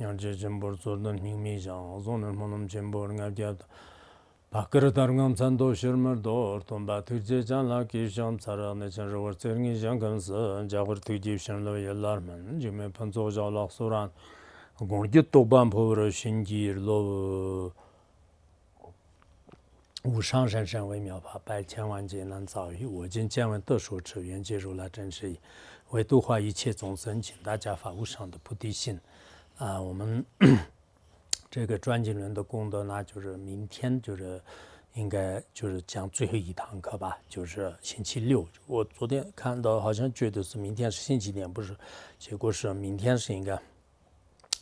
nyarje jembor zordan hingmi jang, zonar monam jembor ngab gyab bakar targam tsando shirmar dor, tomba tukje jan la ki sham tsarag nechan rawar tsirngi jang kamsa, jagur tukjib shirla yallar man, jime panzo jalak soran, gongi tokban povra shingir lo wu shang shan shan wei miao pa, bai qian wan jin lan zao yu, wo jin jian wan de shu chi yuan jie ru la zhen shi, wei du hua yi qie zong zhen qin, da jia fa wu shang de bu di xin, 啊，我们 这个专辑轮的功德呢，就是明天就是应该就是讲最后一堂课吧，就是星期六。我昨天看到好像觉得是明天是星期天，不是，结果是明天是应该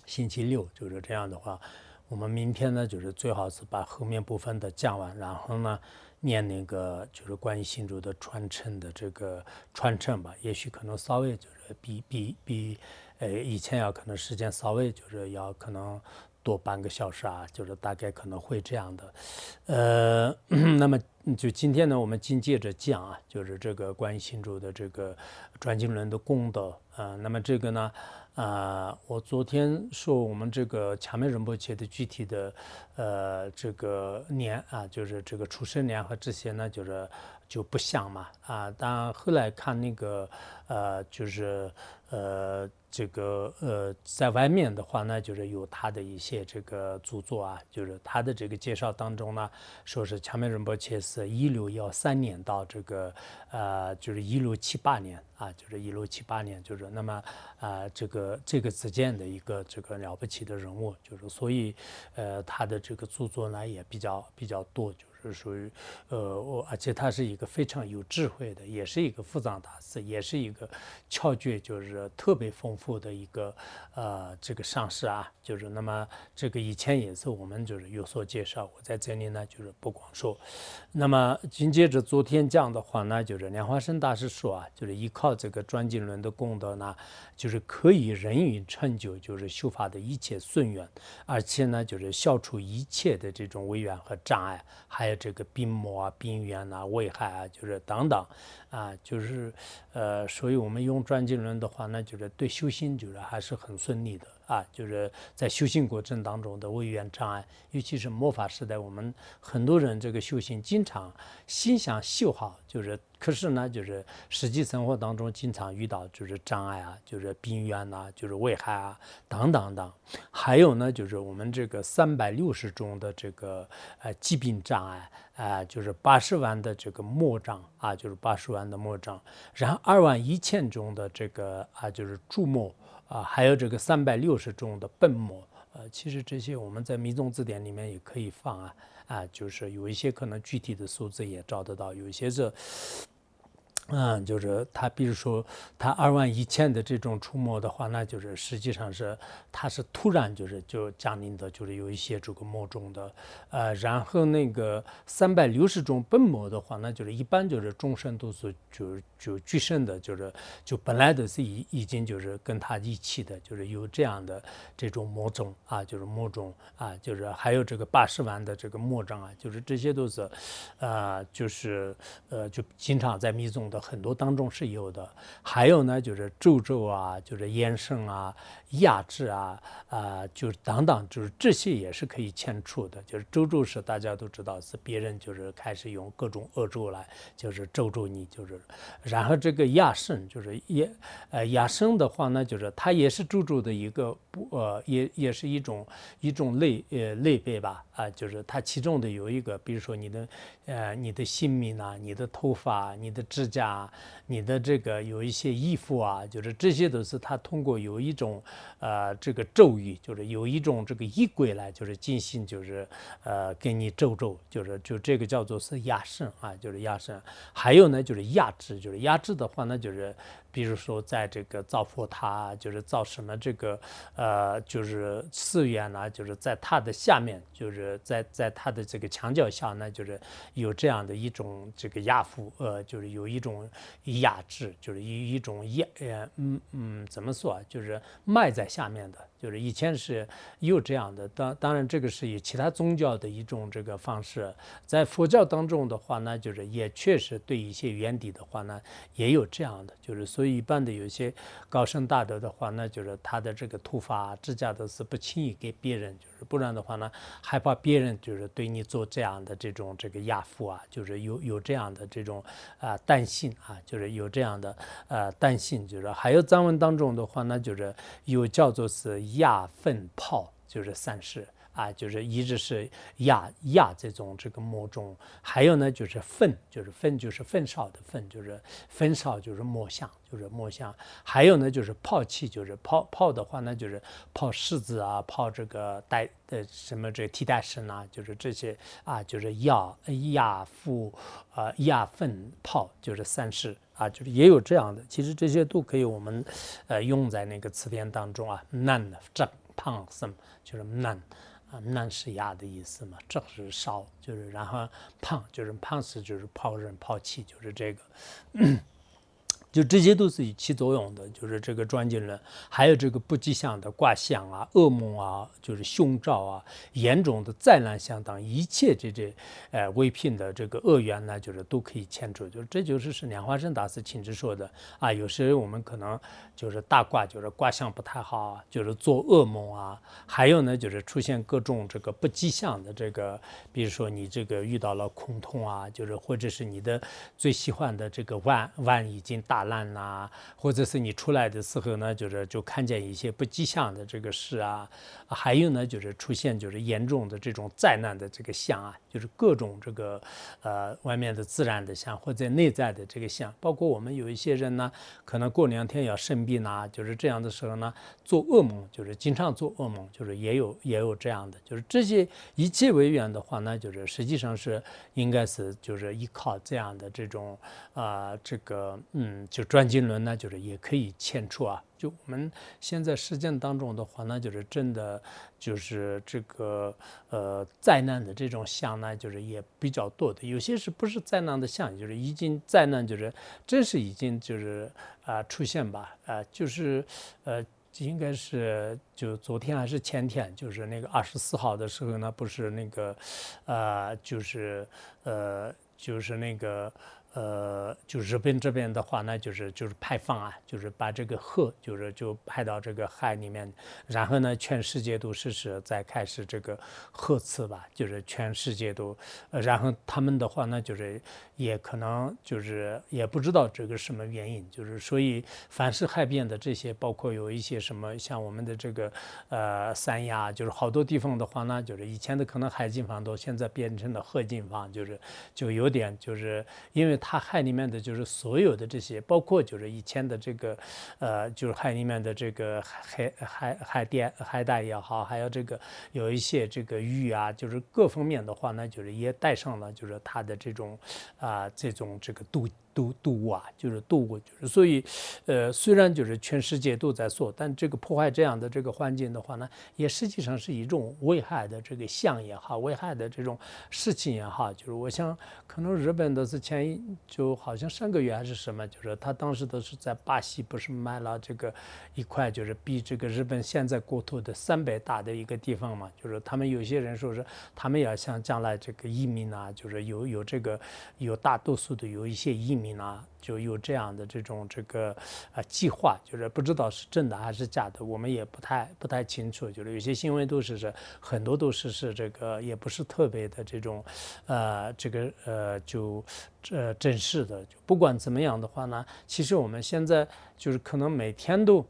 星期六。就是这样的话，我们明天呢，就是最好是把后面部分的讲完，然后呢念那个就是关于信主的传承的这个传承吧，也许可能稍微就是比比比。呃，以前要可能时间稍微就是要可能多半个小时啊，就是大概可能会这样的。呃，那么就今天呢，我们紧接着讲啊，就是这个关于新主的这个转经轮的功德啊。那么这个呢，啊，我昨天说我们这个强美仁波切的具体的呃这个年啊，就是这个出生年和这些呢，就是就不像嘛啊。但后来看那个呃，就是呃。这个呃，在外面的话呢，就是有他的一些这个著作啊，就是他的这个介绍当中呢，说是强美仁波切是一六幺三年到这个呃，就是一六七八年啊，就是一六七八年，就是那么啊，这个这个之间的一个这个了不起的人物，就是所以呃，他的这个著作呢也比较比较多，就。是是属于，呃，我而且他是一个非常有智慧的，也是一个复藏大师，也是一个窍诀就是特别丰富的一个，呃，这个上师啊，就是那么这个以前也是我们就是有所介绍，我在这里呢就是不光说。那么紧接着昨天讲的话呢，就是莲花生大师说啊，就是依靠这个转经轮的功德呢，就是可以人云成就，就是修法的一切顺缘，而且呢就是消除一切的这种违缘和障碍，还。这个病魔啊、病源呐、危害啊，就是等等啊，就是呃，所以我们用转经轮的话，那就是对修心就是还是很顺利的。啊，就是在修行过程当中的违缘障碍，尤其是末法时代，我们很多人这个修行经常心想修好，就是可是呢，就是实际生活当中经常遇到就是障碍啊，就是病源呐，就是危害啊等等等。还有呢，就是我们这个三百六十种的这个呃疾病障碍啊，就是八十万的这个末障啊，就是八十万的末障，然后二万一千种的这个啊，就是注末。啊，还有这个三百六十种的苯膜，呃，其实这些我们在迷踪字典里面也可以放啊，啊，就是有一些可能具体的数字也找得到，有一些是。嗯，就是他，比如说他二万一千的这种出没的话，那就是实际上是他是突然就是就降临的，就是有一些这个魔种的，呃，然后那个三百六十种本魔的话，那就是一般就是众生都是就就具生的，就是就本来都是已已经就是跟他一起的，就是有这样的这种魔种啊，就是魔种啊，就是还有这个八十万的这个魔障啊，就是这些都是，呃，就是呃，就经常在密宗。很多当中是有的，还有呢，就是皱皱啊，就是烟圣啊。压制啊啊，就是等等，就是这些也是可以牵出的。就是咒咒是大家都知道，是别人就是开始用各种恶咒来，就是咒咒你，就是。然后这个压身，就是压呃压身的话呢，就是它也是咒咒的一个不呃，也也是一种一种类呃类别吧啊，就是它其中的有一个，比如说你的呃你的姓名啊，你的头发、你的指甲、你的这个有一些衣服啊，就是这些都是它通过有一种。呃，这个咒语就是有一种这个仪轨来，就是进行，就是呃给你咒咒，就是就这个叫做是压身啊，就是压身。还有呢，就是压制，就是压制的话呢，就是。比如说，在这个造佛塔，就是造什么这个，呃，就是寺院呢，就是在它的下面，就是在在它的这个墙角下呢，就是有这样的一种这个压服，呃，就是有一种压制，就是一一种压，呃，嗯嗯，怎么说啊？就是埋在下面的。就是以前是有这样的，当当然这个是以其他宗教的一种这个方式，在佛教当中的话呢，就是也确实对一些原底的话呢，也有这样的，就是所以一般的有些高僧大德的话呢，就是他的这个突发支架都是不轻易给别人，不然的话呢，害怕别人就是对你做这样的这种这个压服啊，就是有有这样的这种啊担心啊，就是有这样的呃担心，就是还有藏文当中的话呢，就是有叫做是。压粪泡就是三世啊，就是一直是压压这种这个魔种，还有呢就是粪，就是粪就是粪扫的粪，就是粪扫就是墨香，就是墨香，还有呢就是泡气，就是泡泡的话呢就是泡柿子啊，泡这个代的什么这替代生啊，就是这些啊，就是压压腹啊压粪泡就是三式。啊，就是也有这样的，其实这些都可以我们，呃，用在那个词典当中啊。难这胖什么，就是难啊，难是压的意思嘛，这是烧，就是然后胖就是胖死就是抛人抛弃，就是这个。就这些都是起作用的，就是这个转经轮，还有这个不吉祥的卦象啊、噩梦啊，就是凶兆啊、严重的灾难相当一切这这，呃，未聘的这个恶缘呢，就是都可以牵出。就是这就是是莲花生大师亲自说的啊。有时我们可能就是大卦，就是卦象不太好，就是做噩梦啊。还有呢，就是出现各种这个不吉祥的这个，比如说你这个遇到了空痛啊，就是或者是你的最喜欢的这个碗碗已经大烂呐，或者是你出来的时候呢，就是就看见一些不吉祥的这个事啊，还有呢，就是出现就是严重的这种灾难的这个象啊，就是各种这个呃外面的自然的象或者内在的这个象，包括我们有一些人呢，可能过两天要生病呐，就是这样的时候呢，做噩梦，就是经常做噩梦，就是也有也有这样的，就是这些一切为缘的话呢，就是实际上是应该是就是依靠这样的这种啊这个嗯。就转经轮呢，就是也可以牵出啊。就我们现在实践当中的话呢，就是真的就是这个呃灾难的这种象呢，就是也比较多的。有些是不是灾难的象，就是已经灾难，就是真是已经就是啊出现吧啊，就是呃应该是就昨天还是前天，就是那个二十四号的时候呢，不是那个啊就是呃就是那个。呃，就日本这边的话呢，就是就是排放啊，就是把这个核，就是就排到这个海里面，然后呢，全世界都实施在开始这个核磁吧，就是全世界都，呃，然后他们的话呢，就是也可能就是也不知道这个什么原因，就是所以凡是海边的这些，包括有一些什么像我们的这个呃三亚，就是好多地方的话呢，就是以前的可能海景房都，现在变成了核景房，就是就有点就是因为。它海里面的就是所有的这些，包括就是以前的这个，呃，就是海里面的这个海海海淀海带也好，还有这个有一些这个玉啊，就是各方面的话呢，就是也带上了就是它的这种啊这种这个度。度度啊，就是度过，就是所以，呃，虽然就是全世界都在做，但这个破坏这样的这个环境的话呢，也实际上是一种危害的这个象也好，危害的这种事情也好，就是我想，可能日本的是前就好像上个月还是什么，就是他当时都是在巴西，不是买了这个一块，就是比这个日本现在国土的三百大的一个地方嘛，就是他们有些人说是他们要想将来这个移民啊，就是有有这个有大多数的有一些移民。你呢，就有这样的这种这个呃计划，就是不知道是真的还是假的，我们也不太不太清楚。就是有些新闻都是是很多都是是这个，也不是特别的这种呃这个呃就呃正式的。就不管怎么样的话呢，其实我们现在就是可能每天都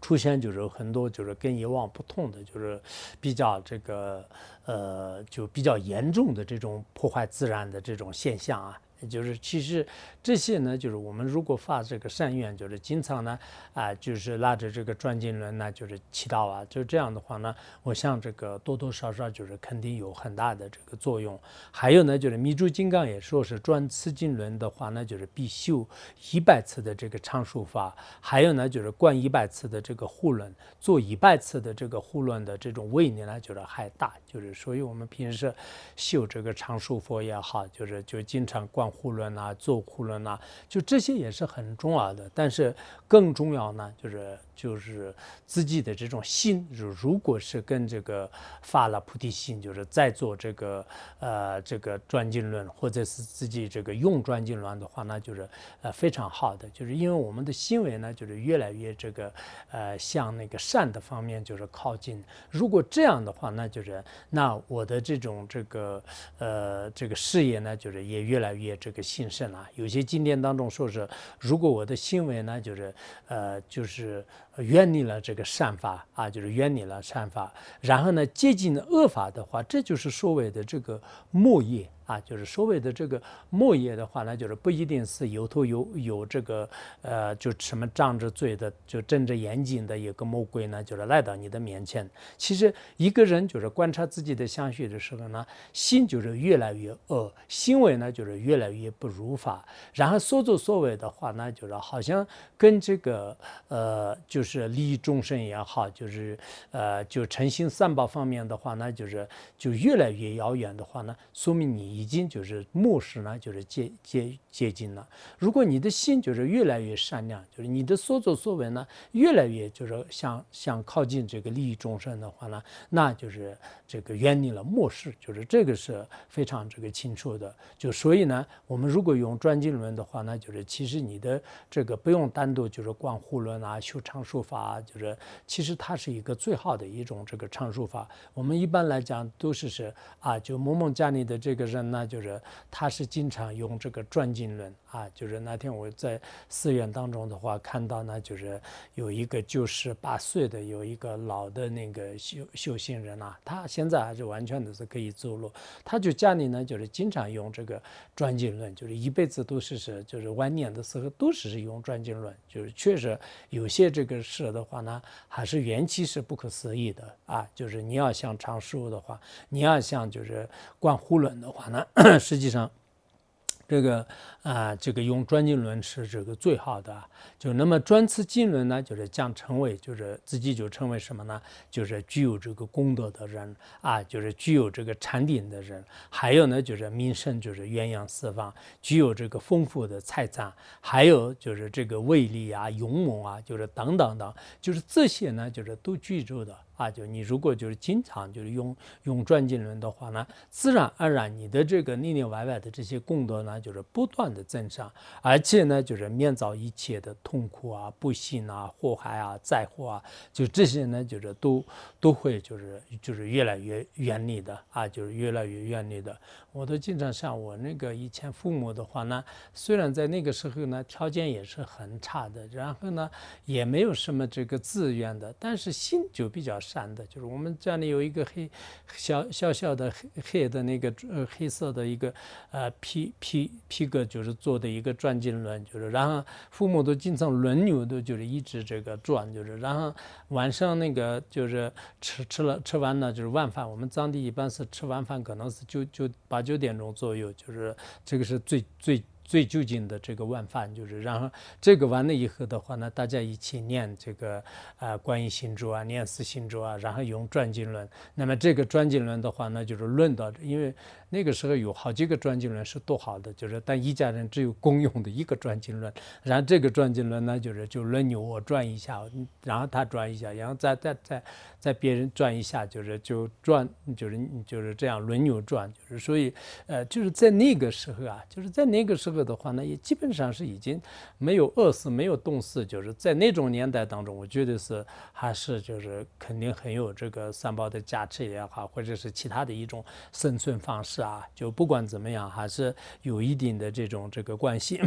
出现就是很多就是跟以往不同的，就是比较这个呃就比较严重的这种破坏自然的这种现象啊。就是其实这些呢，就是我们如果发这个善愿，就是经常呢啊，就是拉着这个转经轮呢，就是祈祷啊，就这样的话呢，我想这个多多少少就是肯定有很大的这个作用。还有呢，就是密珠金刚也说是转次经轮的话呢，就是必修一百次的这个长术法，还有呢，就是灌一百次的这个护轮，做一百次的这个护轮的这种威力呢，就是还大。就是所以我们平时修这个长术佛也好，就是就经常灌。护轮啊，做护轮啊，就这些也是很重要的。但是更重要呢，就是就是自己的这种心，如如果是跟这个发了菩提心，就是在做这个呃这个专经论，或者是自己这个用专经论的话，那就是呃非常好的，就是因为我们的行为呢，就是越来越这个呃向那个善的方面就是靠近。如果这样的话，那就是那我的这种这个呃这个事业呢，就是也越来越这个兴盛了。有些经典当中说是，如果我的行为呢，就是呃就是。远离了这个善法啊，就是远离了善法，然后呢，接近恶法的话，这就是所谓的这个末业。啊，就是所谓的这个末业的话呢，就是不一定是有头有有这个呃，就什么仗着嘴的，就睁着眼睛的一个魔鬼呢，就是来到你的面前。其实一个人就是观察自己的相续的时候呢，心就是越来越恶，行为呢就是越来越不如法，然后所作所为的话呢，就是好像跟这个呃，就是利益众生也好，就是呃，就诚心善报方面的话呢，就是就越来越遥远的话呢，说明你。已经就是末世呢，就是接接接近了。如果你的心就是越来越善良，就是你的所作所为呢，越来越就是想想靠近这个利益众生的话呢，那就是这个远离了末世，就是这个是非常这个清楚的。就所以呢，我们如果用专经论的话呢，就是其实你的这个不用单独就是观护论啊、修长术法啊，就是其实它是一个最好的一种这个长术法。我们一般来讲都是是啊，就某某家里的这个人。那就是他是经常用这个转经轮。啊，就是那天我在寺院当中的话，看到呢，就是有一个九十八岁的有一个老的那个修修行人啊，他现在还是完全的是可以走路，他就家里呢就是经常用这个转经论，就是一辈子都是是就是晚年的时候都是是用转经论，就是确实有些这个事的话呢，还是元气是不可思议的啊，就是你要想长寿的话，你要想就是观护论的话呢。实际上，这个啊，这个用专经轮是这个最好的。就那么专次经轮呢，就是将成为，就是自己就成为什么呢？就是具有这个功德的人啊，就是具有这个禅定的人。还有呢，就是名声，就是鸳鸯四方，具有这个丰富的财产。还有就是这个威力啊、勇猛啊，就是等等等，就是这些呢，就是都具足的。啊，就你如果就是经常就是用用转经轮的话呢，自然而然你的这个内内外外的这些功德呢，就是不断的增长，而且呢，就是免遭一切的痛苦啊、不幸啊、祸害啊、灾祸啊，就这些呢，就是都都会就是就是越来越远离的啊，就是越来越远离的。我都经常像，我那个以前父母的话呢，虽然在那个时候呢条件也是很差的，然后呢也没有什么这个资源的，但是心就比较善的。就是我们家里有一个黑小小小的黑黑的那个呃黑色的一个呃皮皮皮革，就是做的一个转经轮，就是然后父母都经常轮流的，就是一直这个转，就是然后晚上那个就是吃吃了吃完了就是晚饭，我们当地一般是吃完饭可能是就就把。九点钟左右，就是这个是最最。最就近的这个晚饭，就是然后这个完了以后的话呢，大家一起念这个啊观音心咒啊，念四心咒啊，然后用转经轮。那么这个转经轮的话呢，就是论到，因为那个时候有好几个转经轮是多好的，就是但一家人只有公用的一个转经轮。然后这个转经轮呢，就是就轮流我转一下，然后他转一下，然后再再再再别人转一下，就是就转，就是就是这样轮流转，就是所以呃就是在那个时候啊，就是在那个时候。的话呢，也基本上是已经没有饿死，没有冻死，就是在那种年代当中，我觉得是还是就是肯定很有这个三宝的加持也好，或者是其他的一种生存方式啊，就不管怎么样，还是有一定的这种这个惯性。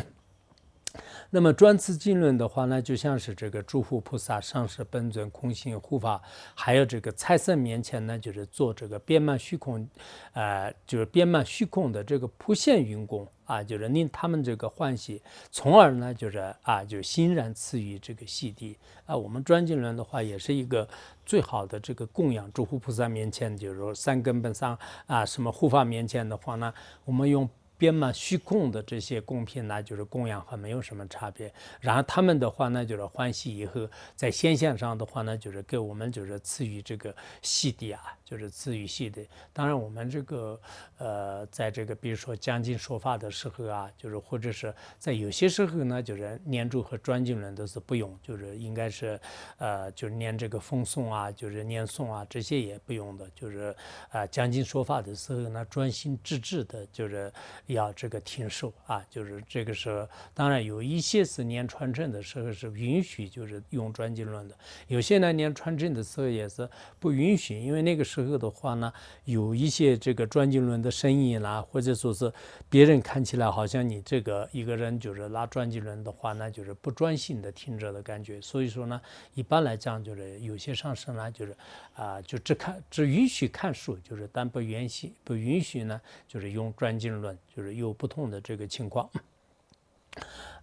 那么专次经论的话呢，就像是这个诸佛菩萨、上师本尊、空性护法，还有这个财神面前呢，就是做这个遍满虚空，呃，就是遍满虚空的这个普现云功啊，就是令他们这个欢喜，从而呢，就是啊，就欣然赐予这个西地啊。我们专经论的话，也是一个最好的这个供养诸佛菩萨面前，就是说三根本上啊，什么护法面前的话呢，我们用。编满虚空的这些贡品呢，就是供养和没有什么差别。然后他们的话呢，就是欢喜以后，在现象上的话呢，就是给我们就是赐予这个洗涤啊，就是赐予洗涤。当然，我们这个呃，在这个比如说讲经说法的时候啊，就是或者是在有些时候呢，就是念珠和转经轮都是不用，就是应该是呃，就是念这个风诵啊，就是念诵啊，这些也不用的。就是啊，讲经说法的时候呢，专心致志的，就是。要这个听受啊，就是这个时候，当然有一些是念传承的时候是允许，就是用转经轮的；有些呢念传承的时候也是不允许，因为那个时候的话呢，有一些这个转经轮的声音啦，或者说是别人看起来好像你这个一个人就是拉转经轮的话呢，就是不专心的听着的感觉。所以说呢，一般来讲就是有些上师呢，就是啊，就只看只允许看书，就是但不允许不允许呢，就是用转经轮。就是有不同的这个情况。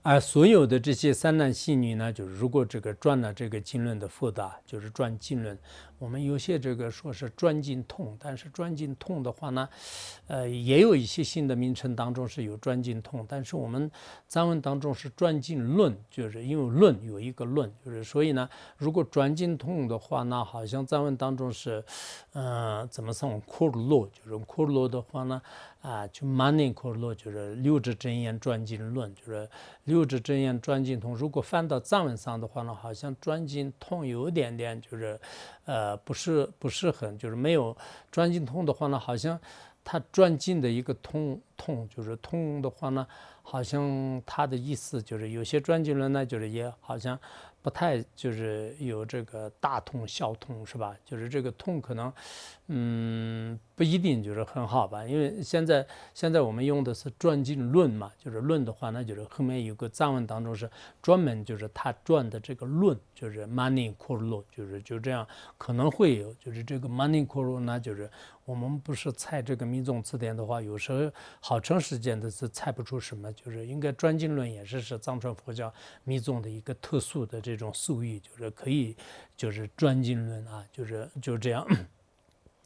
而所有的这些三男细女呢，就是如果这个转了这个经论的复杂，就是转经论。我们有些这个说是转经痛，但是转经痛的话呢，呃，也有一些新的名称当中是有转经痛，但是我们藏文当中是转经论，就是因为论有一个论，就是所以呢，如果转经痛的话呢，好像藏文当中是，嗯，怎么说？库罗就是库罗的话呢，啊，就曼尼库罗就是六字真言转经论，就是六字真言转经痛。如果翻到藏文上的话呢，好像转经痛有点点就是。呃，不是不是很，就是没有钻进痛的话呢，好像它钻进的一个痛痛，就是痛的话呢，好像他的意思就是有些钻进人呢，就是也好像。不太就是有这个大痛小痛是吧？就是这个痛可能，嗯，不一定就是很好吧。因为现在现在我们用的是转经论嘛，就是论的话，那就是后面有个藏文当中是专门就是他转的这个论，就是 money k o r o 就是就这样可能会有，就是这个 money k o r o 呢就是。我们不是猜这个密宗词典的话，有时候好长时间的是猜不出什么。就是应该专经论也是是藏传佛教密宗的一个特殊的这种术语，就是可以就是专经论啊，就是就这样。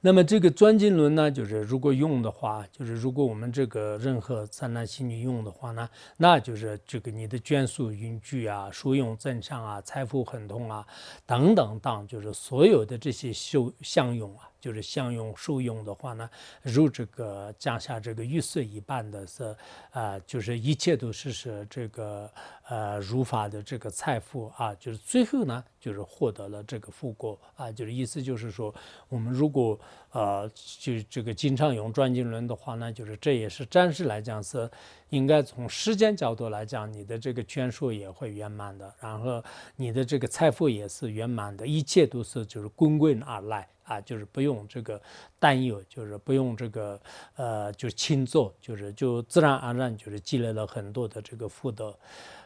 那么这个专经轮呢，就是如果用的话，就是如果我们这个任何三男心女用的话呢，那就是这个你的眷属云聚啊、殊用增上啊、财富亨通啊等等等，就是所有的这些修相用啊。就是相用受用的话呢，如这个降下这个玉碎一般的是，啊，就是一切都是是这个呃如法的这个财富啊，就是最后呢，就是获得了这个富国啊，就是意思就是说，我们如果呃就这个经常用转经轮的话呢，就是这也是暂时来讲是应该从时间角度来讲，你的这个捐数也会圆满的，然后你的这个财富也是圆满的，一切都是就是滚滚而来。啊，就是不用这个担忧，就是不用这个呃，就轻做，就是就自然而然就是积累了很多的这个福德，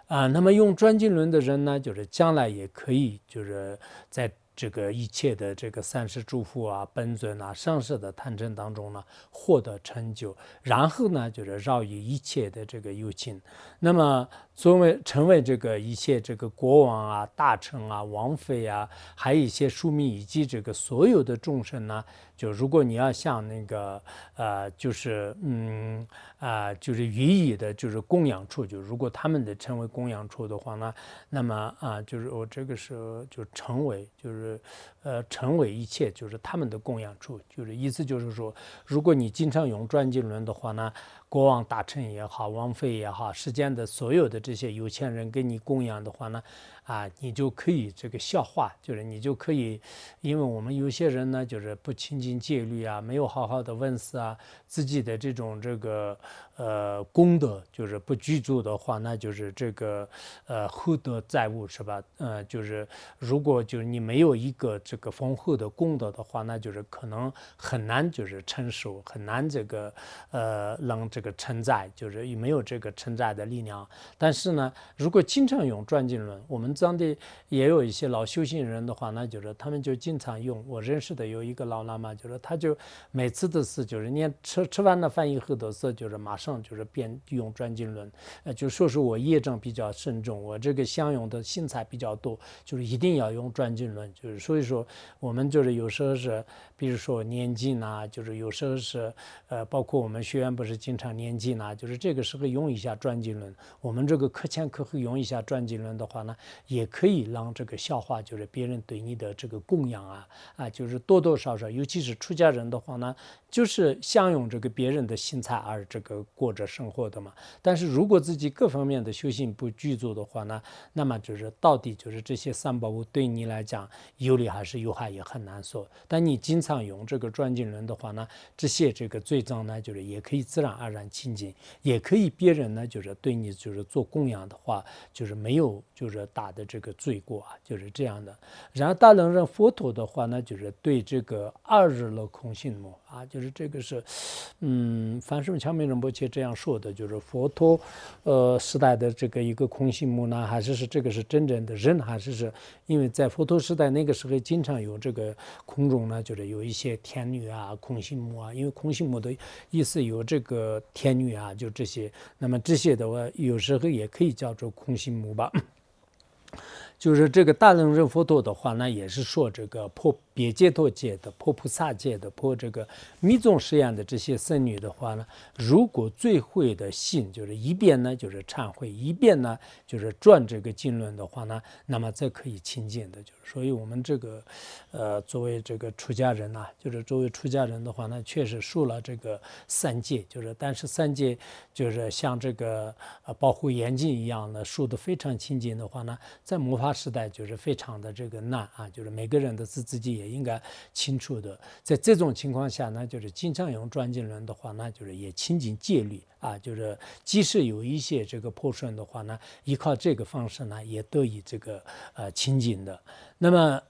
啊，那么用转经轮的人呢，就是将来也可以就是在。这个一切的这个三世诸佛啊、本尊啊、上师的坛城当中呢，获得成就，然后呢，就是饶于一切的这个有情，那么作为成为这个一切这个国王啊、大臣啊、王妃啊，还有一些庶民以及这个所有的众生呢。就如果你要像那个呃，就是嗯啊，就是予以的，就是供养处，就如果他们的称为供养处的话呢，那么啊，就是我这个时候就成为，就是呃，成为一切，就是他们的供养处，就是意思就是说，如果你经常用转经轮的话呢。国王大臣也好，王妃也好，世间的所有的这些有钱人给你供养的话呢，啊，你就可以这个消化，就是你就可以，因为我们有些人呢，就是不清净戒律啊，没有好好的问世啊，自己的这种这个。呃，功德就是不居住的话，那就是这个呃厚德载物是吧？呃，就是如果就是你没有一个这个丰厚的功德的话，那就是可能很难就是承受，很难这个呃能这个承载，就是也没有这个承载的力量。但是呢，如果经常用转经轮，我们们当地也有一些老修行人的话，那就是他们就经常用。我认识的有一个老喇嘛，就是他就每次都是就是念吃吃完了饭以后都是就是马上就是变用转经轮，呃，就说是我业障比较深重，我这个相用的心财比较多，就是一定要用转经轮。就是所以说我们就是有时候是，比如说念经啊，就是有时候是呃，包括我们学员不是经常念经啊，就是这个时候用一下转经轮。我们这个课前课后用一下转经轮的话呢，也可以让这个消化，就是别人对你的这个供养啊啊，就是多多少少，尤其是出家人的话呢，就是享用这个别人的心菜而这个过着生活的嘛。但是如果自己各方面的修行不具足的话呢，那么就是到底就是这些三宝物对你来讲有利还是有害也很难说。但你经常用这个转经轮的话呢，这些这个罪障呢，就是也可以自然而然清净，也可以别人呢就是对你就是做供养的话，就是没有就是大的这个罪过啊，就是这样的。然后大能人佛陀的话呢，就是对这个二日了空性目啊，就是这个是，嗯，凡是强明仁波切这样说的，就是佛陀，呃，时代的这个一个空心木呢，还是是这个是真正的人，还是是因为在佛陀时代那个时候经常有这个空中呢，就是有一些天女啊、空心木啊，因为空心木的意思有这个天女啊，就这些，那么这些的话有时候也可以叫做空心木吧。就是这个大能人佛陀的话，那也是说这个破别解脱界的、破菩萨界的、破这个密宗实验的这些僧女的话呢，如果最会的信就是一边呢就是忏悔，一边呢就是转这个经论的话呢，那么这可以清净的。就是所以我们这个，呃，作为这个出家人呐，就是作为出家人的话呢，确实受了这个三戒，就是但是三戒就是像这个呃保护眼睛一样的，受的非常清净的话呢，在魔法。时代就是非常的这个难啊，就是每个人的自自己也应该清楚的。在这种情况下呢，就是经常用转经轮的话，那就是也清净戒律啊，就是即使有一些这个破损的话呢，依靠这个方式呢，也得以这个呃清净的。那么。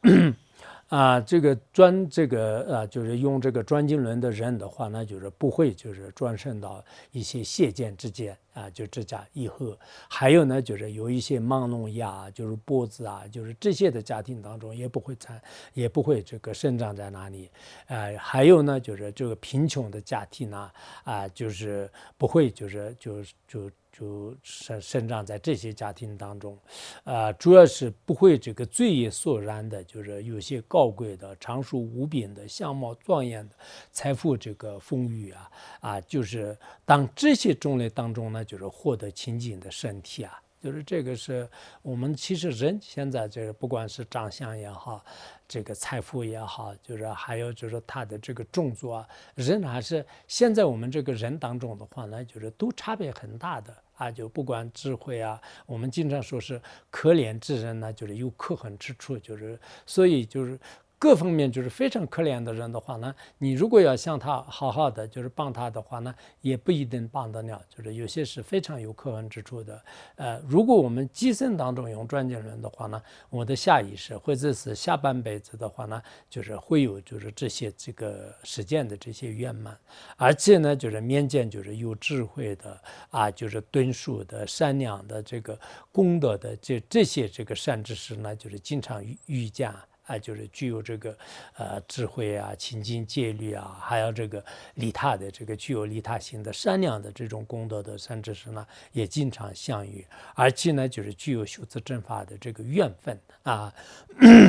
啊，这个专这个呃，就是用这个专经轮的人的话，那就是不会就是转生到一些血见之间啊，就指甲以后，还有呢，就是有一些盲聋哑，就是脖子啊，就是这些的家庭当中也不会产，也不会这个生长在哪里，呃，还有呢，就是这个贫穷的家庭呢，啊，就是不会就是就就。就生生长在这些家庭当中，啊，主要是不会这个罪业索然的，就是有些高贵的、长寿无边的、相貌庄严的、财富这个丰裕啊，啊，就是当这些种类当中呢，就是获得清净的身体啊。就是这个是我们其实人现在这个不管是长相也好，这个财富也好，就是还有就是他的这个种族啊，人还是现在我们这个人当中的话呢，就是都差别很大的啊，就不管智慧啊，我们经常说是可怜之人呢，就是有可恨之处，就是所以就是。各方面就是非常可怜的人的话呢，你如果要向他好好的，就是帮他的话呢，也不一定帮得了。就是有些是非常有可恨之处的。呃，如果我们今生当中用转经轮的话呢，我的下意识或者是下半辈子的话呢，就是会有就是这些这个实践的这些圆满，而且呢，就是面见就是有智慧的啊，就是敦恕的、善良的、这个功德的这这些这个善知识呢，就是经常遇遇见。啊，就是具有这个呃智慧啊、清净戒律啊，还有这个利他的这个具有利他心的善良的这种功德的善知识呢，也经常相遇，而且呢，就是具有修持正法的这个缘分啊。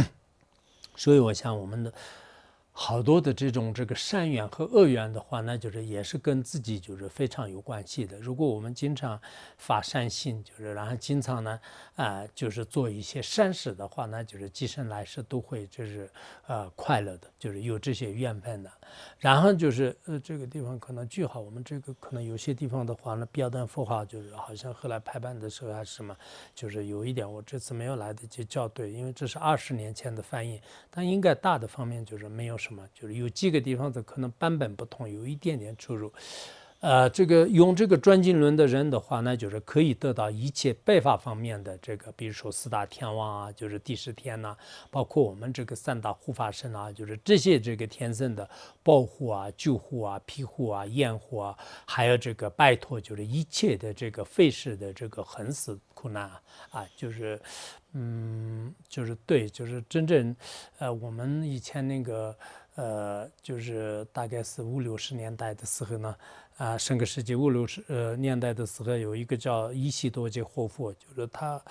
所以，我想我们的。好多的这种这个善缘和恶缘的话，那就是也是跟自己就是非常有关系的。如果我们经常发善心，就是然后经常呢啊，就是做一些善事的话，那就是今生来世都会就是呃快乐的，就是有这些缘分的。然后就是呃这个地方可能句号，我们这个可能有些地方的话呢，标点符号就是好像后来排版的时候还是什么，就是有一点我这次没有来得及校对，因为这是二十年前的翻译，但应该大的方面就是没有。什么？就是有几个地方的可能版本不同，有一点点出入。呃，这个用这个转经轮的人的话呢，就是可以得到一切白法方面的这个，比如说四大天王啊，就是第十天呐，包括我们这个三大护法神啊，就是这些这个天生的保护啊、救护啊、庇护啊、验护啊，还有这个拜托，就是一切的这个费事的这个横死苦难啊，啊，就是，嗯，就是对，就是真正，呃，我们以前那个，呃，就是大概是五六十年代的时候呢。啊，上个世纪五六十呃年代的时候，有一个叫伊西多杰活佛，就是他。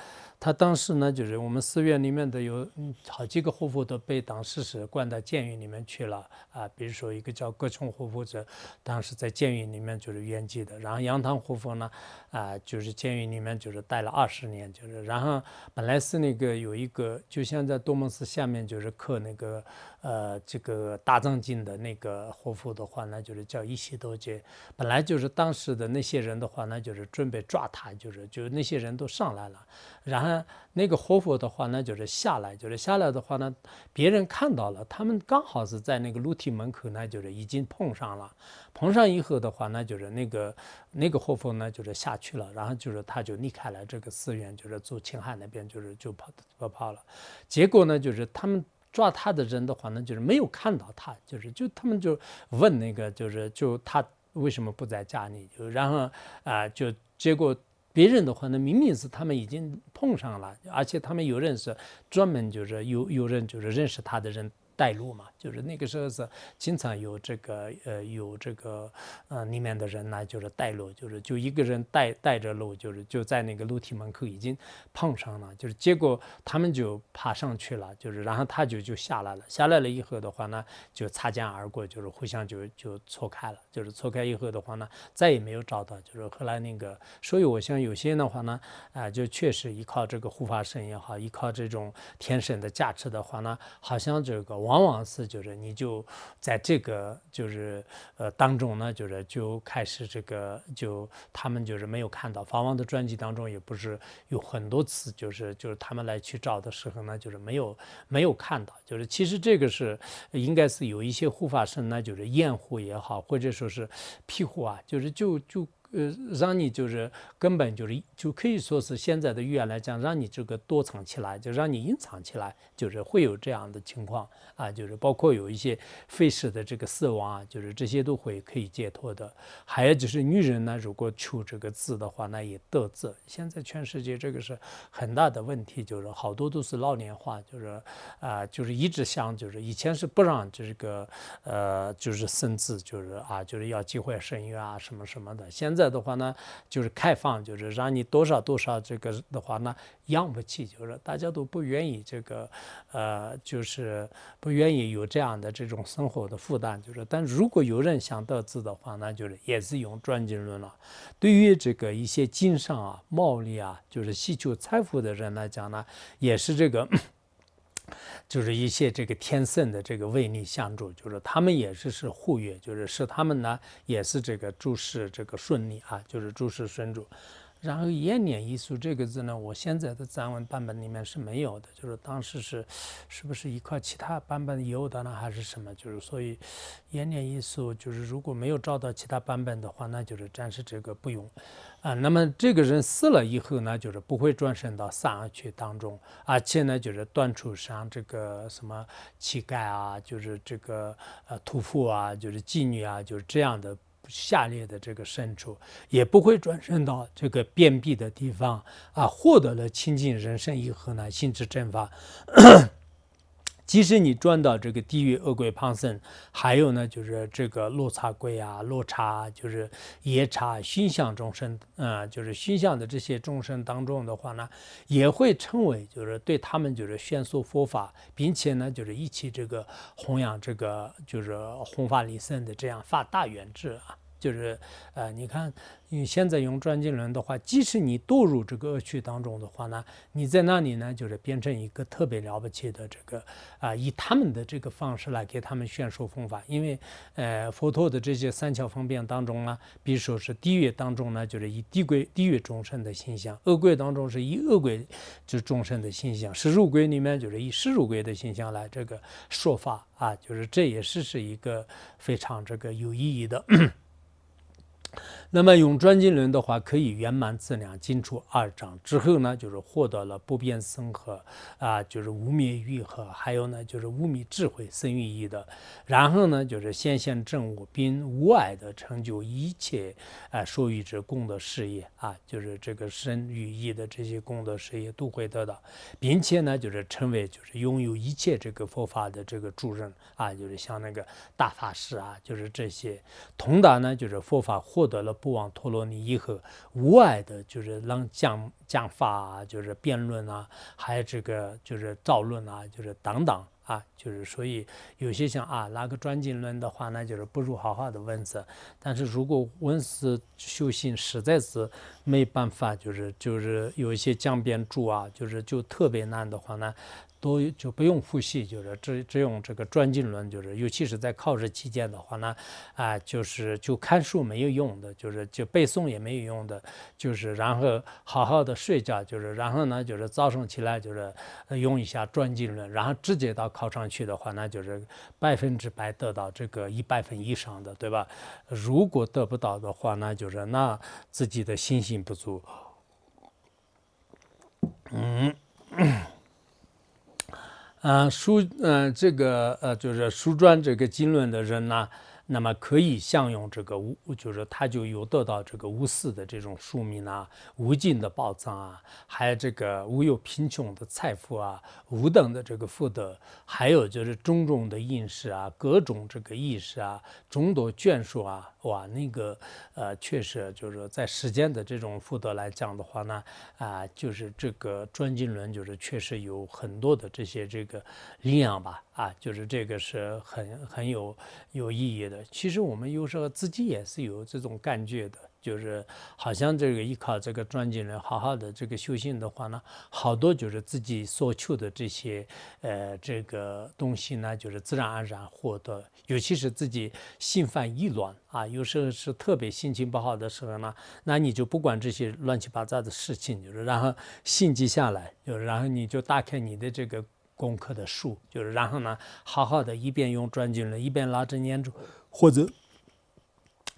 他当时呢，就是我们寺院里面的有好几个活佛都被当时是关到监狱里面去了啊。比如说一个叫葛琼活佛者，当时在监狱里面就是圆寂的。然后杨唐活佛呢，啊，就是监狱里面就是待了二十年，就是然后本来是那个有一个，就像在多蒙寺下面就是刻那个呃这个大藏经的那个活佛的话呢，就是叫一西多杰。本来就是当时的那些人的话呢，就是准备抓他，就是就那些人都上来了，然后。那个活佛的话呢，就是下来，就是下来的话呢，别人看到了，他们刚好是在那个楼梯门口呢，就是已经碰上了。碰上以后的话呢，就是那个那个活佛呢，就是下去了，然后就是他就离开了这个寺院，就是走青海那边，就是就跑跑跑了。结果呢，就是他们抓他的人的话呢，就是没有看到他，就是就他们就问那个，就是就他为什么不在家里？就然后啊，就结果。别人的话那，明明是他们已经碰上了，而且他们有认识，专门就是有有人就是认识他的人。带路嘛，就是那个时候是经常有这个呃有这个呃里面的人呢，就是带路，就是就一个人带带着路，就是就在那个楼梯门口已经碰上了，就是结果他们就爬上去了，就是然后他就就下来了，下来了以后的话呢，就擦肩而过，就是互相就就错开了，就是错开以后的话呢，再也没有找到，就是后来那个，所以我想有些的话呢，啊，就确实依靠这个护法神也好，依靠这种天神的加持的话呢，好像这个。往往是就是你就在这个就是呃当中呢，就是就开始这个就他们就是没有看到法王的专辑当中也不是有很多次就是就是他们来去找的时候呢，就是没有没有看到，就是其实这个是应该是有一些护法神呢，就是验护也好，或者说是庇护啊，就是就就。呃，让你就是根本就是就可以说是现在的语言来讲，让你这个躲藏起来，就让你隐藏起来，就是会有这样的情况啊，就是包括有一些费事的这个死亡啊，就是这些都会可以解脱的。还有就是女人呢，如果求这个字的话，那也得字。现在全世界这个是很大的问题，就是好多都是老年化，就是啊，就是一直想就是以前是不让这个呃，就是生字，就是啊，就是要机会生育啊什么什么的，现在。的话呢，就是开放，就是让你多少多少这个的话呢，养不起，就是大家都不愿意这个，呃，就是不愿意有这样的这种生活的负担，就是。但如果有人想得志的话，那就是也是用转经论了。对于这个一些经商啊、贸易啊，就是希求财富的人来讲呢，也是这个。就是一些这个天圣的这个威力相助，就是他们也是是护月，就是使他们呢也是这个诸事这个顺利啊，就是诸事顺主。然后延年益寿这个字呢，我现在的藏文版本里面是没有的，就是当时是是不是一块其他版本有的呢，还是什么？就是所以延年益寿就是如果没有找到其他版本的话，那就是暂时这个不用啊。那么这个人死了以后呢，就是不会转生到三恶趣当中，而且呢，就是断除上这个什么乞丐啊，就是这个呃屠夫啊，就是妓女啊，就是这样的。下列的这个深处，也不会转生到这个便秘的地方啊。获得了清净人生以后呢，心智正法。即使你转到这个地狱恶鬼旁生，还有呢，就是这个落差鬼啊、落差就是夜叉、熏香众生，啊，就是熏香的这些众生当中的话呢，也会成为就是对他们就是宣说佛法，并且呢，就是一起这个弘扬这个就是弘法利生的这样发大愿志啊。就是，呃，你看，你现在用转经轮的话，即使你堕入这个恶趣当中的话呢，你在那里呢，就是变成一个特别了不起的这个，啊，以他们的这个方式来给他们宣说佛法。因为，呃，佛陀的这些三桥方便当中呢，比如说是地狱当中呢，就是以地鬼地狱众生的形象；恶鬼当中是以恶鬼就众生的形象；食肉鬼里面就是以食肉鬼的形象来这个说法啊，就是这也是是一个非常这个有意义的。那么用转经轮的话，可以圆满自量进出二章之后呢，就是获得了不变生和啊，就是无灭欲和，还有呢就是无灭智慧生于意的，然后呢就是显现正悟，并无碍的成就一切啊属于之功德事业啊，就是这个生与意的这些功德事业都会得到，并且呢就是成为就是拥有一切这个佛法的这个主人啊，就是像那个大法师啊，就是这些通达呢就是佛法获获得了。不往陀罗尼以后，无碍的就是让讲讲法啊，就是辩论啊，还有这个就是造论啊，就是等等啊，就是所以有些像啊，拿个专经论的话呢，就是不如好好的文字。但是如果文字修行实在是没办法，就是就是有一些江边住啊，就是就特别难的话呢。都就不用复习，就是只只用这个专经论，就是尤其是在考试期间的话呢，啊，就是就看书没有用的，就是就背诵也没有用的，就是然后好好的睡觉，就是然后呢，就是早上起来就是用一下专经论，然后直接到考场去的话，那就是百分之百得到这个一百分以上的，对吧？如果得不到的话，那就是那自己的信心不足。嗯。啊，书，嗯，这个，呃，就是书转这个经论的人呢。那么可以享用这个无，就是他就有得到这个无私的这种宿命啊，无尽的宝藏啊，还有这个无有贫穷的财富啊，无等的这个福德，还有就是种种的饮食啊，各种这个意识啊，众多眷属啊，哇，那个呃，确实就是说在时间的这种负责来讲的话呢，啊，就是这个专金轮就是确实有很多的这些这个力量吧。啊，就是这个是很很有有意义的。其实我们有时候自己也是有这种感觉的，就是好像这个依靠这个专精人好好的这个修行的话呢，好多就是自己所求的这些呃这个东西呢，就是自然而然获得。尤其是自己心烦意乱啊，有时候是特别心情不好的时候呢，那你就不管这些乱七八糟的事情，就是然后心静下来，就是然后你就打开你的这个。功课的书，就是然后呢，好好的一边用转经轮，一边拉着念珠，或者。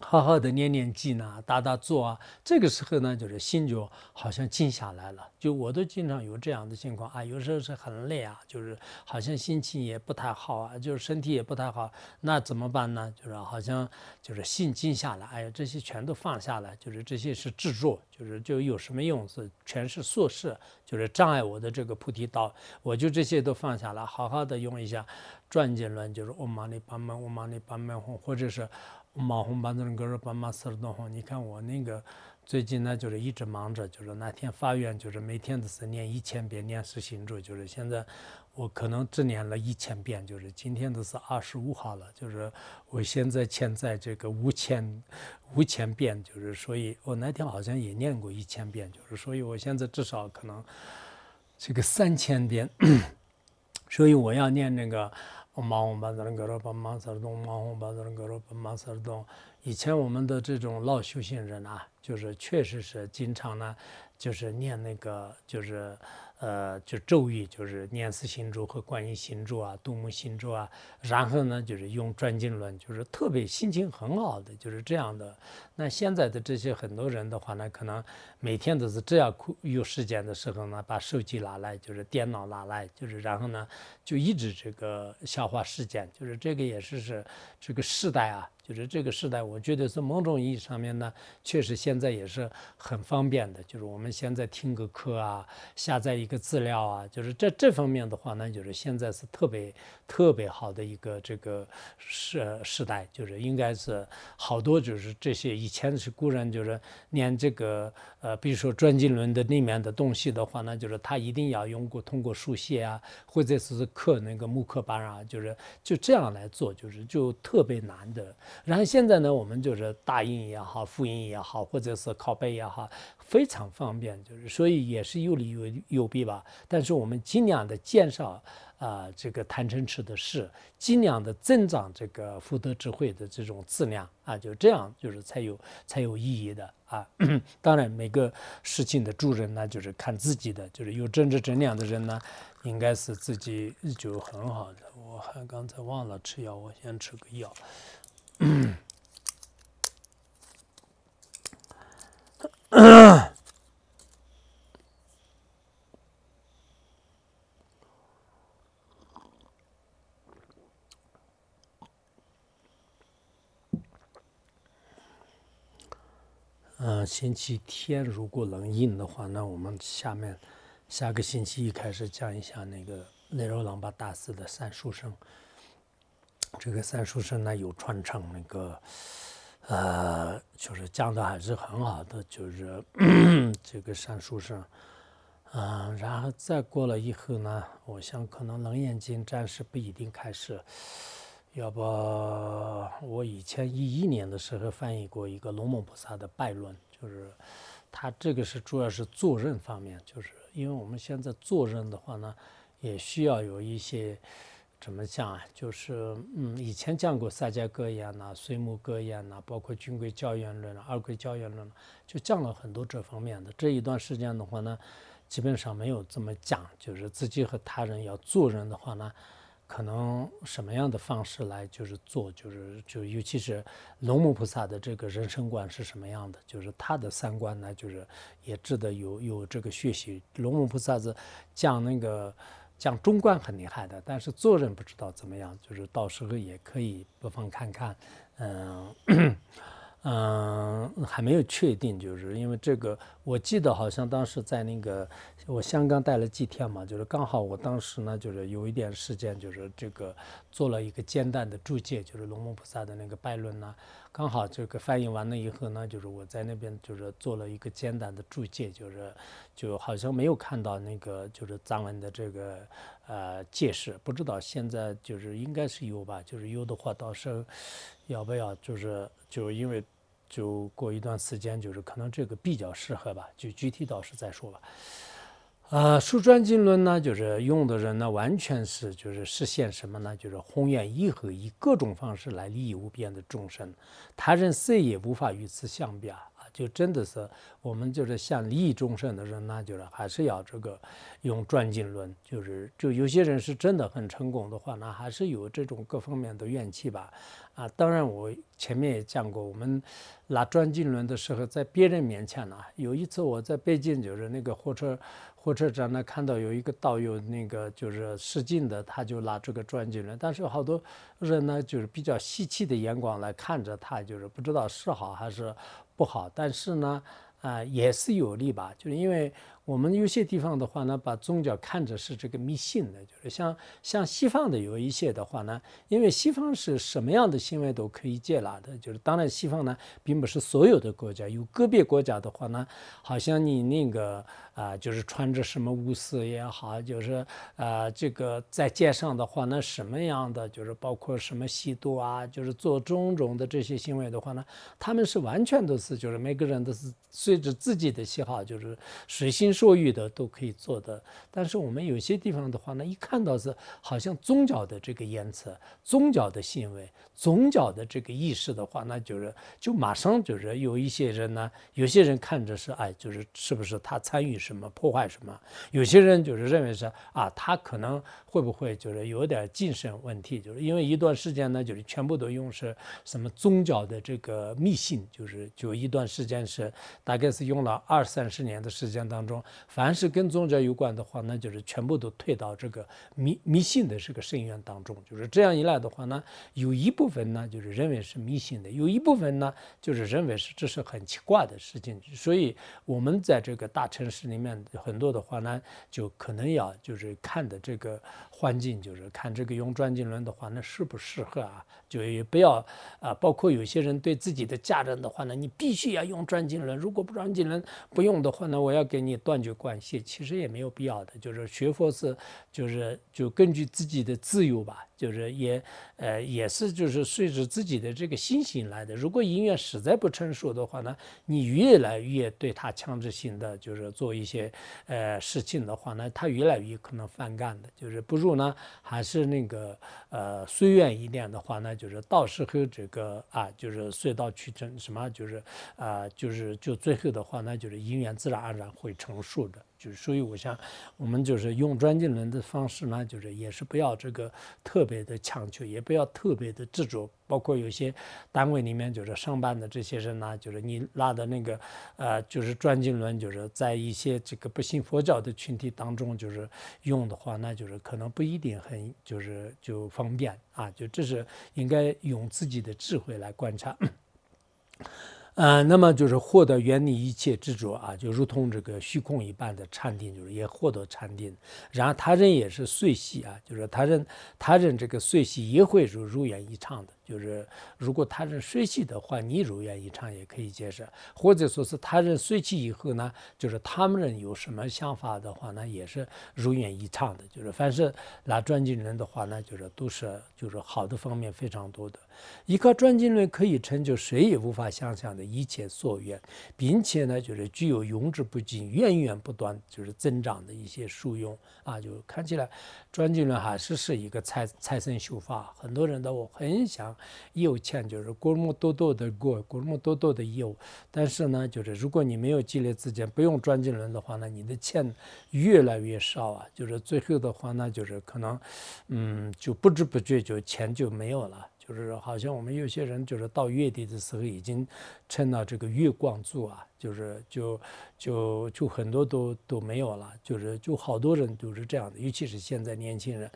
好好的念念经啊，打打坐啊，这个时候呢，就是心就好像静下来了。就我都经常有这样的情况啊，有时候是很累啊，就是好像心情也不太好啊，就是身体也不太好，那怎么办呢？就是好像就是心静下来，哎呀，这些全都放下来，就是这些是执着，就是就有什么用？是全是琐事，就是障碍我的这个菩提道。我就这些都放下来，好好的用一下转经轮，就是嗡嘛呢叭咪嗡嘛呢叭咪吽，或者是。马红班子人个人帮忙死了多好，你看我那个最近呢，就是一直忙着，就是那天发愿，就是每天都是念一千遍念十行咒，就是现在我可能只念了一千遍，就是今天都是二十五号了，就是我现在欠在这个五千五千遍，就是所以我那天好像也念过一千遍，就是所以我现在至少可能这个三千遍，所以我要念那个。忙把咱个罗把忙事儿动，忙把咱个罗把忙事儿动。以前我们的这种老修行人啊，就是确实是经常呢，就是念那个，就是。呃，就咒语，就是念四心咒和观音心咒啊，度母心咒啊，然后呢，就是用转经轮，就是特别心情很好的，就是这样的。那现在的这些很多人的话呢，可能每天都是这样，有时间的时候呢，把手机拿来，就是电脑拿来，就是然后呢，就一直这个消化时间，就是这个也是是这个时代啊。就是这个时代，我觉得是某种意义上面呢，确实现在也是很方便的。就是我们现在听个课啊，下载一个资料啊，就是这这方面的话呢，就是现在是特别特别好的一个这个时时代。就是应该是好多就是这些以前是固然就是念这个呃，比如说转经轮的里面的东西的话呢，就是他一定要用过通过书写啊，或者是刻那个木刻板啊，就是就这样来做，就是就特别难的。然后现在呢，我们就是打印也好，复印也好，或者是拷贝也好，非常方便，就是所以也是有利有有弊吧。但是我们尽量的减少啊这个贪嗔痴的事，尽量的增长这个福德智慧的这种质量啊，就这样就是才有才有意义的啊。当然每个事情的主人呢，就是看自己的，就是有正直正量的人呢，应该是自己就很好的。我还刚才忘了吃药，我先吃个药。嗯，嗯，星期天如果能印的话，那我们下面下个星期一开始讲一下那个内柔朗巴大师的三书生。这个三书生呢有传承那个，呃，就是讲的还是很好的，就是 这个三书生。嗯，然后再过了以后呢，我想可能《楞严经》暂时不一定开始。要不我以前一一年的时候翻译过一个龙蒙菩萨的拜论，就是他这个是主要是做人方面，就是因为我们现在做人的话呢，也需要有一些怎么讲啊？就是嗯，以前讲过萨迦格言呐、水木格言呐，包括军规教员论、二规教员论，就讲了很多这方面的。这一段时间的话呢，基本上没有这么讲，就是自己和他人要做人的话呢。可能什么样的方式来就是做，就是就尤其是龙母菩萨的这个人生观是什么样的，就是他的三观呢，就是也值得有有这个学习。龙母菩萨是讲那个讲中观很厉害的，但是做人不知道怎么样，就是到时候也可以不妨看看，嗯。嗯，还没有确定，就是因为这个，我记得好像当时在那个我香港待了几天嘛，就是刚好我当时呢，就是有一点时间，就是这个做了一个简单的注解，就是龙门菩萨的那个拜论呢，刚好这个翻译完了以后呢，就是我在那边就是做了一个简单的注解，就是就好像没有看到那个就是藏文的这个呃解释，不知道现在就是应该是有吧，就是有的话到时候要不要就是就因为。就过一段时间，就是可能这个比较适合吧，就具体到时再说吧。呃，书传经论呢，就是用的人呢，完全是就是实现什么呢？就是宏愿以后以各种方式来利益无边的众生，他人谁也无法与此相比啊！就真的是我们就是想利益众生的人那，就是还是要这个用转经论，就是就有些人是真的很成功的话，那还是有这种各方面的怨气吧。啊，当然我前面也讲过，我们拿转经轮的时候，在别人面前呢，有一次我在北京，就是那个火车火车站呢，看到有一个导游，那个就是试镜的，他就拿这个转经轮，但是好多人呢，就是比较稀奇的眼光来看着他，就是不知道是好还是不好，但是呢，啊，也是有利吧，就是因为。我们有些地方的话呢，把宗教看着是这个迷信的，就是像像西方的有一些的话呢，因为西方是什么样的行为都可以接纳的，就是当然西方呢并不是所有的国家，有个别国家的话呢，好像你那个啊，就是穿着什么巫师也好，就是啊这个在街上的话那，什么样的就是包括什么吸毒啊，就是做种种的这些行为的话呢，他们是完全都是就是每个人都是随着自己的喜好，就是随心。所欲的都可以做的，但是我们有些地方的话呢，一看到是好像宗教的这个言辞、宗教的行为、宗教的这个意识的话，那就是就马上就是有一些人呢，有些人看着是哎，就是是不是他参与什么破坏什么？有些人就是认为是啊，他可能会不会就是有点精神问题？就是因为一段时间呢，就是全部都用是什么宗教的这个迷信，就是就一段时间是大概是用了二三十年的时间当中。凡是跟宗教有关的话，那就是全部都退到这个迷迷信的这个深渊当中。就是这样一来的话呢，有一部分呢就是认为是迷信的，有一部分呢就是认为是这是很奇怪的事情。所以，我们在这个大城市里里面很多的话呢，就可能要就是看的这个环境，就是看这个用转经轮的话，那适不适合啊？就也不要啊，包括有些人对自己的家人的话呢，你必须要用转经轮，如果不转经轮不用的话呢，我要给你断。绝关系其实也没有必要的，就是学佛是，就是就根据自己的自由吧，就是也呃也是就是随着自己的这个心性来的。如果因缘实在不成熟的话呢，你越来越对他强制性的就是做一些呃事情的话呢，他越来越可能反感的。就是不如呢还是那个呃随缘一点的话呢，就是到时候这个啊就是水到渠成什么就是啊就是就最后的话呢，就是姻缘自然而然会成。熟的，就是所以我想，我们就是用专经轮的方式呢，就是也是不要这个特别的强求，也不要特别的执着。包括有些单位里面就是上班的这些人呢，就是你拉的那个呃，就是专经轮，就是在一些这个不信佛教的群体当中，就是用的话，那就是可能不一定很就是就方便啊。就这是应该用自己的智慧来观察。呃，那么就是获得远离一切执着啊，就如同这个虚空一般的禅定，就是也获得禅定。然后他人也是随喜啊，就是他人他人这个随喜也会如如愿以偿的。就是如果他人随喜的话，你如愿以偿也可以接受；或者说是他人随喜以后呢，就是他们人有什么想法的话呢，也是如愿以偿的。就是凡是拿转经轮的话呢，就是都是就是好的方面非常多的。依靠转经轮可以成就谁也无法想象的一切所愿，并且呢，就是具有永之不尽、源源不断就是增长的一些殊用啊！就看起来转经轮还是是一个财财神修法，很多人都很想有欠，就是过么多多的过，过么多多的有。但是呢，就是如果你没有积累资金，不用转经轮的话呢，你的钱越来越少啊！就是最后的话呢，就是可能，嗯，就不知不觉就钱就没有了。就是好像我们有些人，就是到月底的时候已经趁了这个月光族啊，就是就就就很多都都没有了，就是就好多人都是这样的，尤其是现在年轻人。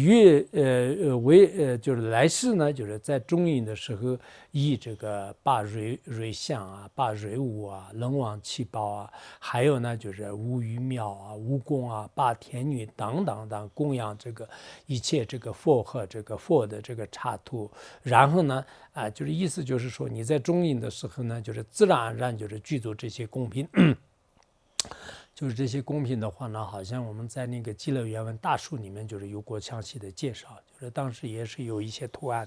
月呃呃为呃就是来世呢，就是在中阴的时候，以这个把瑞瑞相啊、把瑞物啊、龙王七宝啊，还有呢就是五玉庙啊、蜈蚣啊、八天女等等等供养这个一切这个佛和这个佛的这个插图，然后呢啊就是意思就是说你在中阴的时候呢，就是自然而然就是具足这些供品。就是这些贡品的话呢，好像我们在那个《极乐原文大书》里面就是有过详细的介绍。就是当时也是有一些图案，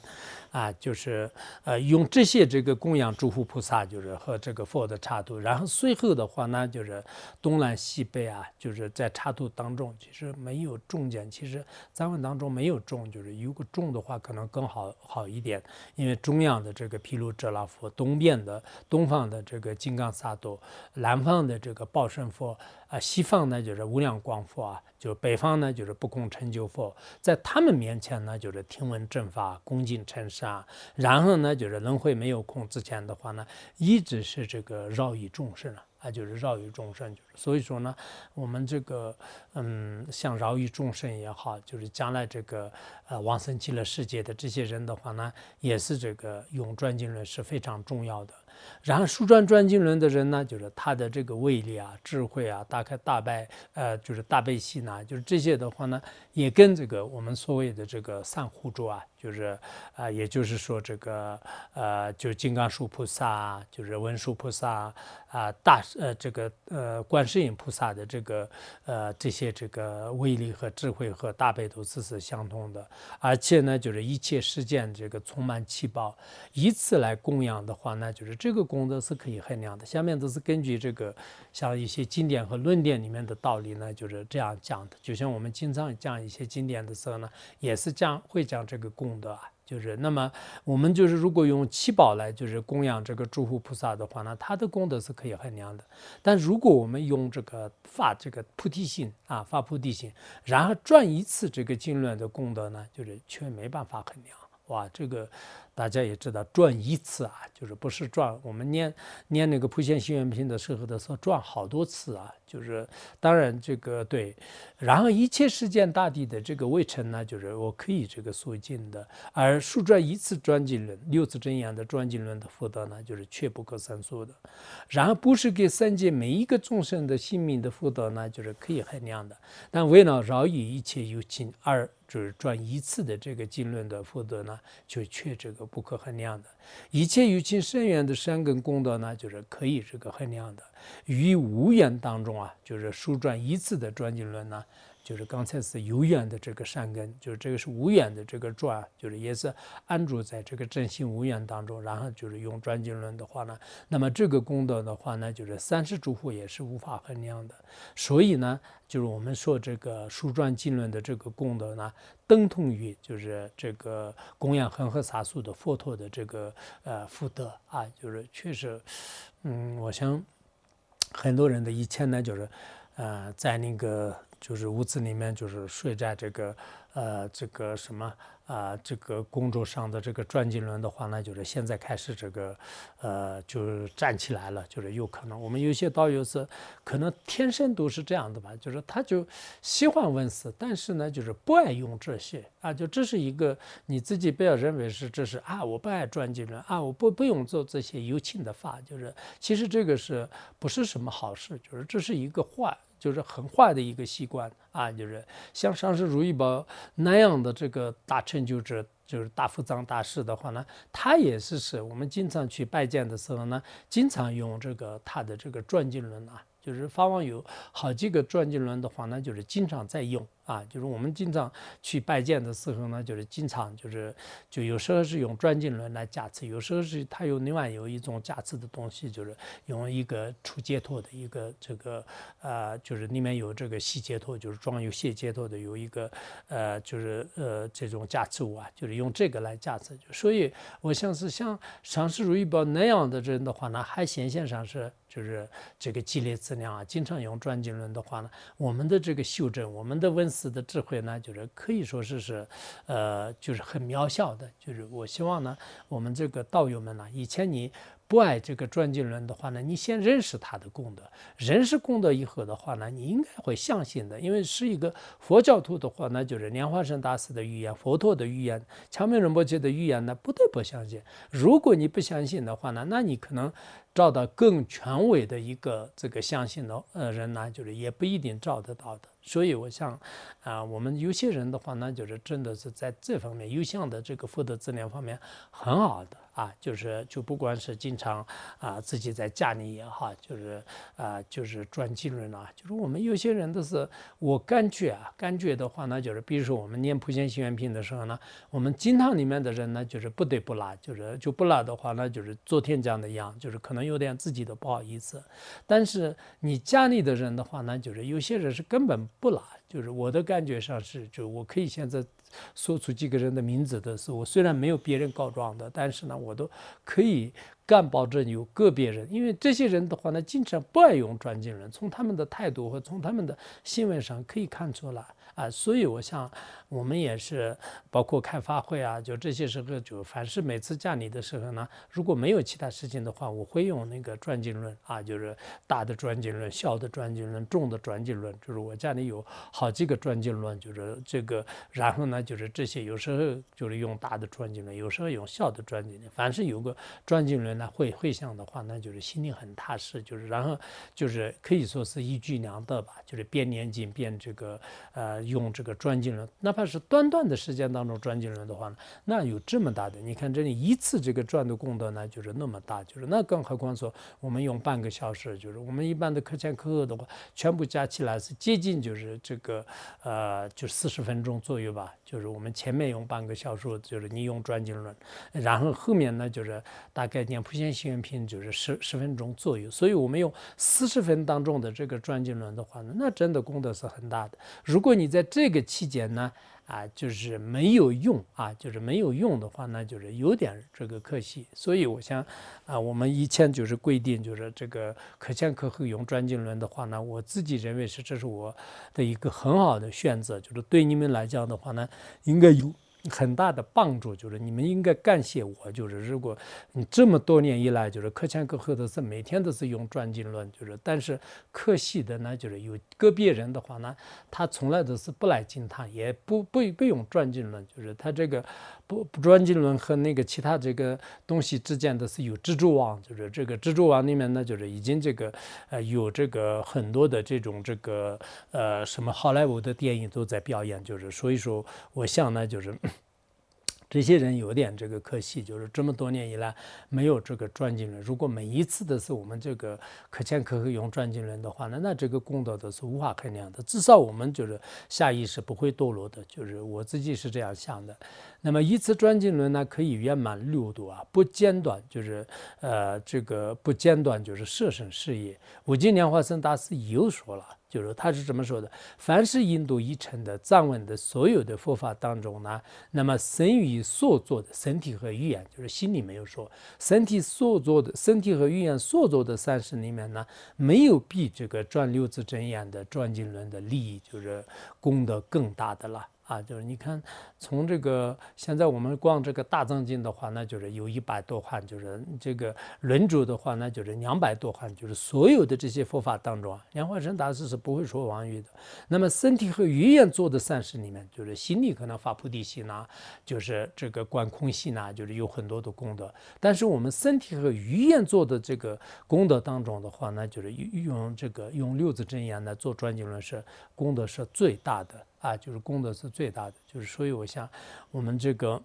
啊，就是呃用这些这个供养诸佛菩萨，就是和这个佛的插图。然后随后的话呢，就是东南西北啊，就是在插图当中，其实没有中间，其实藏文当中没有中，就是有个中的话可能更好好一点。因为中央的这个毗卢遮那佛，东边的东方的这个金刚萨埵，南方的这个报身佛，啊，西方呢就是无量光佛啊。就北方呢，就是不空成就佛，在他们面前呢，就是听闻正法，恭敬称善。然后呢，就是轮回没有空之前的话呢，一直是这个饶益众生啊，就是饶益众生。就是所以说呢，我们这个嗯，像饶益众生也好，就是将来这个呃往生极乐世界的这些人的话呢，也是这个用转经轮是非常重要的。然后书转转经轮的人呢，就是他的这个威力啊、智慧啊，大概大悲呃，就是大悲心呐，就是这些的话呢，也跟这个我们所谓的这个三护主啊，就是啊，也就是说这个呃，就金刚树菩萨，就是文殊菩萨啊，大呃这个呃观世音菩萨的这个呃这些这个威力和智慧和大悲都是是相通的，而且呢，就是一切世间这个充满七宝，以此来供养的话呢，就是。这个功德是可以衡量的。下面都是根据这个，像一些经典和论点里面的道理呢，就是这样讲的。就像我们经常讲一些经典的时候呢，也是讲会讲这个功德啊。就是那么我们就是如果用七宝来就是供养这个诸佛菩萨的话呢，他的功德是可以衡量的。但如果我们用这个发这个菩提心啊，发菩提心，然后转一次这个经论的功德呢，就是却没办法衡量。哇，这个。大家也知道，转一次啊，就是不是转。我们念念那个普贤行愿品的时候的时候，转好多次啊，就是当然这个对。然后一切世间大地的这个未成呢，就是我可以这个肃静的。而数转一次转经轮，六次真言的转经轮的福德呢，就是却不可胜数的。然后不是给三界每一个众生的性命的福德呢，就是可以衡量的。但为了饶益一切有情，而就是转一次的这个经论的福德呢，就却这个。不可衡量的一切有情深远的善根功德呢，就是可以这个衡量的。于无缘当中啊，就是书转一次的转经论呢。就是刚才是有缘的这个善根，就是这个是无缘的这个转，就是也是安住在这个真心无缘当中，然后就是用转经论的话呢，那么这个功德的话呢，就是三世诸佛也是无法衡量的。所以呢，就是我们说这个书转经论的这个功德呢，等同于就是这个供养恒河沙数的佛陀的这个呃福德啊，就是确实，嗯，我想很多人的以前呢，就是呃在那个。就是屋子里面就是睡在这个呃这个什么啊，这个工作上的这个转经轮的话呢，就是现在开始这个，呃，就是站起来了，就是有可能我们有些道友是可能天生都是这样的吧，就是他就喜欢问事，但是呢，就是不爱用这些啊，就这是一个你自己不要认为是这是啊，我不爱转经轮啊，我不不用做这些有情的法，就是其实这个是不是什么好事，就是这是一个坏。就是很坏的一个习惯啊，就是像上师如意宝那样的这个大成就者，就是大福藏大师的话呢，他也是是我们经常去拜见的时候呢，经常用这个他的这个转经轮啊，就是法王有好几个转经轮的话呢，就是经常在用。啊，就是我们经常去拜见的时候呢，就是经常就是就有时候是用转经轮来加持，有时候是它有另外有一种加持的东西，就是用一个出解脱的一个这个呃，就是里面有这个细解脱，就是装有细解脱的有一个呃，就是呃这种加持物啊，就是用这个来加持。所以我像是像上师如意宝那样的人的话呢，还显现上是就是这个积累资料啊，经常用转经论的话呢，我们的这个修正，我们的文思的智慧呢，就是可以说是是，呃，就是很渺小的。就是我希望呢，我们这个道友们呢，以前你。不爱这个转经轮的话呢，你先认识他的功德，认识功德以后的话呢，你应该会相信的，因为是一个佛教徒的话，那就是莲花生大师的预言，佛陀的预言，强明仁波切的预言呢，不得不相信。如果你不相信的话呢，那你可能找到更权威的一个这个相信的呃人呢，就是也不一定找得到的。所以我想，啊，我们有些人的话呢，就是真的是在这方面，有相的这个福德资粮方面很好的。啊，就是就不管是经常啊自己在家里也好，就是啊就是转经轮啊，就是我们有些人都是我感觉啊，感觉的话呢，就是比如说我们念普贤行愿品的时候呢，我们经堂里面的人呢，就是不得不拉，就是就不拉的话呢，就是昨天讲的一样，就是可能有点自己的不好意思。但是你家里的人的话呢，就是有些人是根本不拉，就是我的感觉上是，就我可以现在。说出几个人的名字的时候，我虽然没有别人告状的，但是呢，我都可以敢保证有个别人，因为这些人的话呢，经常不爱用转经人，从他们的态度和从他们的行为上可以看出来。啊，所以我想，我们也是包括开发会啊，就这些时候，就凡是每次家里的时候呢，如果没有其他事情的话，我会用那个转经轮啊，就是大的转经轮、小的转经轮、重的转经轮，就是我家里有好几个转经轮，就是这个，然后呢，就是这些有时候就是用大的转经轮，有时候用小的转经轮，凡是有个转经轮呢会会响的话，那就是心里很踏实，就是然后就是可以说是一举两得吧，就是边念经边这个呃。用这个转经轮，哪怕是短短的时间当中转经轮的话呢，那有这么大的，你看这里一次这个转的功德呢，就是那么大，就是那更何况说我们用半个小时，就是我们一般的课前课后的话，全部加起来是接近就是这个呃就四十分钟左右吧，就是我们前面用半个小时，就是你用转经轮，然后后面呢就是大概念普贤行愿品就是十十分钟左右，所以我们用四十分当中的这个转经轮的话呢，那真的功德是很大的。如果你在这个期间呢，啊，就是没有用啊，就是没有用的话，那就是有点这个可惜。所以我想，啊，我们以前就是规定，就是这个可前可后用转经轮的话呢，我自己认为是这是我的一个很好的选择，就是对你们来讲的话呢，应该有。很大的帮助就是你们应该感谢我，就是如果你这么多年以来就是课前课后的是每天都是用转经轮，就是但是可惜的呢，就是有个别人的话呢，他从来都是不来经堂，也不不不用转经轮，就是他这个不不转经轮和那个其他这个东西之间的是有蜘蛛网，就是这个蜘蛛网里面呢，就是已经这个呃有这个很多的这种这个呃什么好莱坞的电影都在表演，就是所以说我想呢就是。这些人有点这个可惜，就是这么多年以来没有这个转经轮。如果每一次都是我们这个可前可后用转经轮的话，那那这个功德都是无法衡量的。至少我们就是下意识不会堕落的，就是我自己是这样想的。那么一次转经轮呢，可以圆满六度啊，不间断，就是呃这个不间断就是摄生事业。五经莲花生大师又说了。就是他是这么说的：凡是印度已成的藏文的所有的佛法当中呢，那么神语所作的身体和语言，就是心里没有说，身体所作的身体和语言所作的三世里面呢，没有比这个转六字真言的转经轮的利益，就是功德更大的了。啊，就是你看，从这个现在我们逛这个大藏经的话，那就是有一百多汉，就是这个轮主的话，那就是两百多汉，就是所有的这些佛法当中啊，莲花生大师是不会说妄语的。那么身体和语言做的善事里面，就是心里可能发菩提心呐，就是这个观空心呐，就是有很多的功德。但是我们身体和语言做的这个功德当中的话，那就是用这个用六字真言来做专经论是功德是最大的。啊，就是功德是最大的，就是所以我想，我们这个，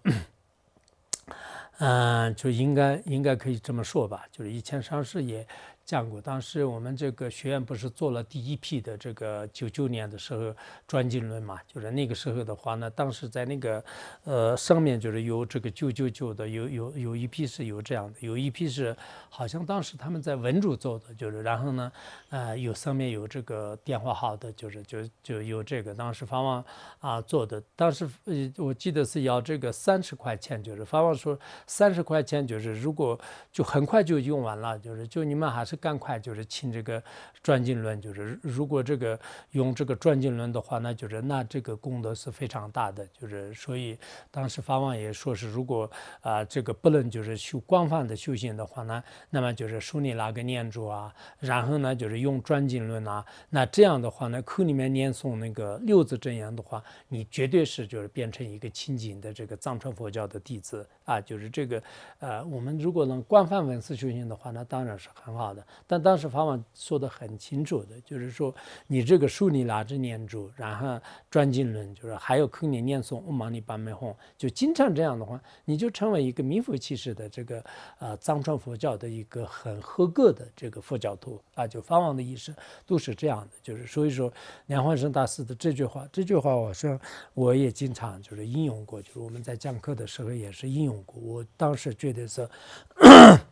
嗯，就应该应该可以这么说吧，就是一千上市也。讲过，当时我们这个学院不是做了第一批的这个九九年的时候专精论嘛？就是那个时候的话呢，当时在那个呃上面就是有这个九九九的，有有有一批是有这样的，有一批是好像当时他们在文主做的，就是然后呢，呃有上面有这个电话号的，就是就就有这个当时方王啊做的，当时呃我记得是要这个三十块钱，就是方王说三十块钱就是如果就很快就用完了，就是就你们还是。赶快就是请这个转经轮，就是如果这个用这个转经轮的话，那就是那这个功德是非常大的。就是所以当时法王也说是，如果啊这个不能就是修广泛的修行的话呢，那么就是书里拿个念珠啊，然后呢就是用转经轮啊，那这样的话呢，口里面念诵那个六字真言的话，你绝对是就是变成一个清净的这个藏传佛教的弟子啊。就是这个呃，我们如果能广泛文思修行的话，那当然是很好的。但当时法王说的很清楚的，就是说你这个书里拿着念珠，然后转经轮，就是还有口里念诵“嗡嘛呢叭咪吽”，就经常这样的话，你就成为一个名副其实的这个呃藏传佛教的一个很合格的这个佛教徒啊。就法王的意思都是这样的，就是所以说梁焕生大师的这句话，这句话我说我也经常就是应用过，就是我们在讲课的时候也是应用我当时觉得是，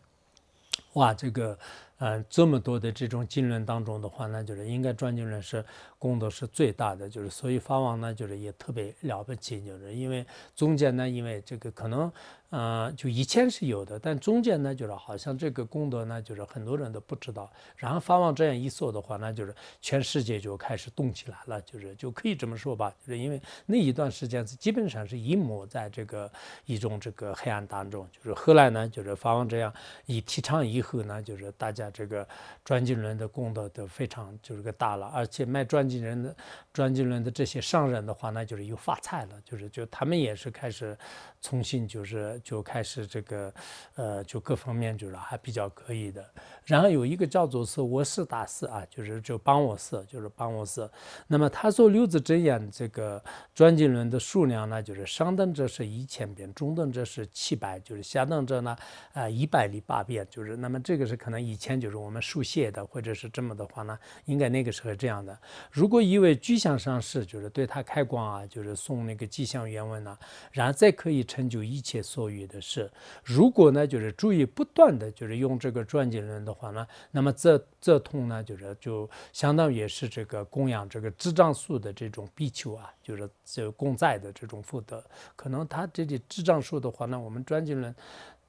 哇，这个。嗯，这么多的这种经论当中的话呢，就是应该专经论是功德是最大的，就是所以法王呢，就是也特别了不起，就是因为中间呢，因为这个可能。呃，就以前是有的，但中间呢，就是好像这个功德呢，就是很多人都不知道。然后法王这样一说的话，那就是全世界就开始动起来了，就是就可以这么说吧，就是因为那一段时间是基本上是隐没在这个一种这个黑暗当中。就是后来呢，就是法王这样一提倡以后呢，就是大家这个转经轮的功德都非常就是个大了，而且卖转经人的转经轮的这些商人的话，那就是又发财了，就是就他们也是开始重新就是。就开始这个，呃，就各方面就是还比较可以的。然后有一个叫做是我是大师啊，就是就帮我是，就是帮我是。那么他说六字真言这个转经轮的数量呢，就是上等者是一千遍，中等者是七百，就是下等者呢，啊一百零八遍。就是那么这个是可能以前就是我们书写的，或者是这么的话呢，应该那个时候这样的。如果一位具象上师就是对他开光啊，就是送那个吉祥原文呢，然后再可以成就一切所。欲的事，如果呢，就是注意不断的就是用这个转经轮的呢，那么这这痛呢，就是就相当于也是这个供养这个智障树的这种必求啊，就是这供在的这种福德，可能他这里智障树的话呢，我们专经论。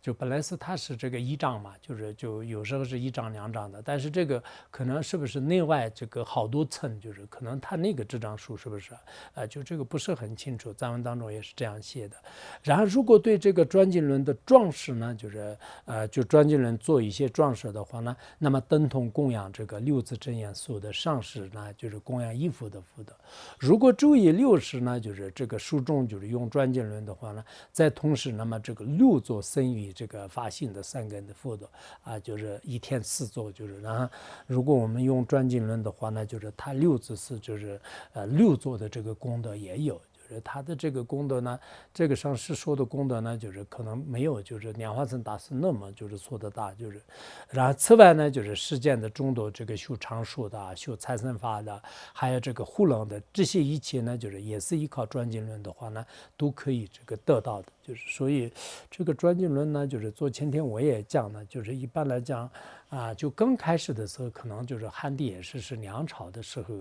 就本来是它是这个一张嘛，就是就有时候是一张两张的，但是这个可能是不是内外这个好多层，就是可能它那个这张书是不是，呃，就这个不是很清楚，藏文当中也是这样写的。然后如果对这个转经轮的装饰呢，就是呃，就转经轮做一些装饰的话呢，那么等同供养这个六字真言所的上师呢，就是供养一幅的福德。如果注意六十呢，就是这个书中就是用转经轮的话呢，在同时那么这个六座僧语。这个发心的三根的福德啊，就是一天四座，就是然后，如果我们用专经论的话呢，就是他六字是就是呃六座的这个功德也有。就是他的这个功德呢，这个上师说的功德呢，就是可能没有就是莲花生大师那么就是说的大，就是，然后此外呢，就是世间的众多这个修长寿的、修财神法的，还有这个护楞的这些一切呢，就是也是依靠专经论的话呢，都可以这个得到的。就是所以这个专经论呢，就是做前天我也讲了，就是一般来讲。啊，就刚开始的时候，可能就是汉地也是是梁朝的时候，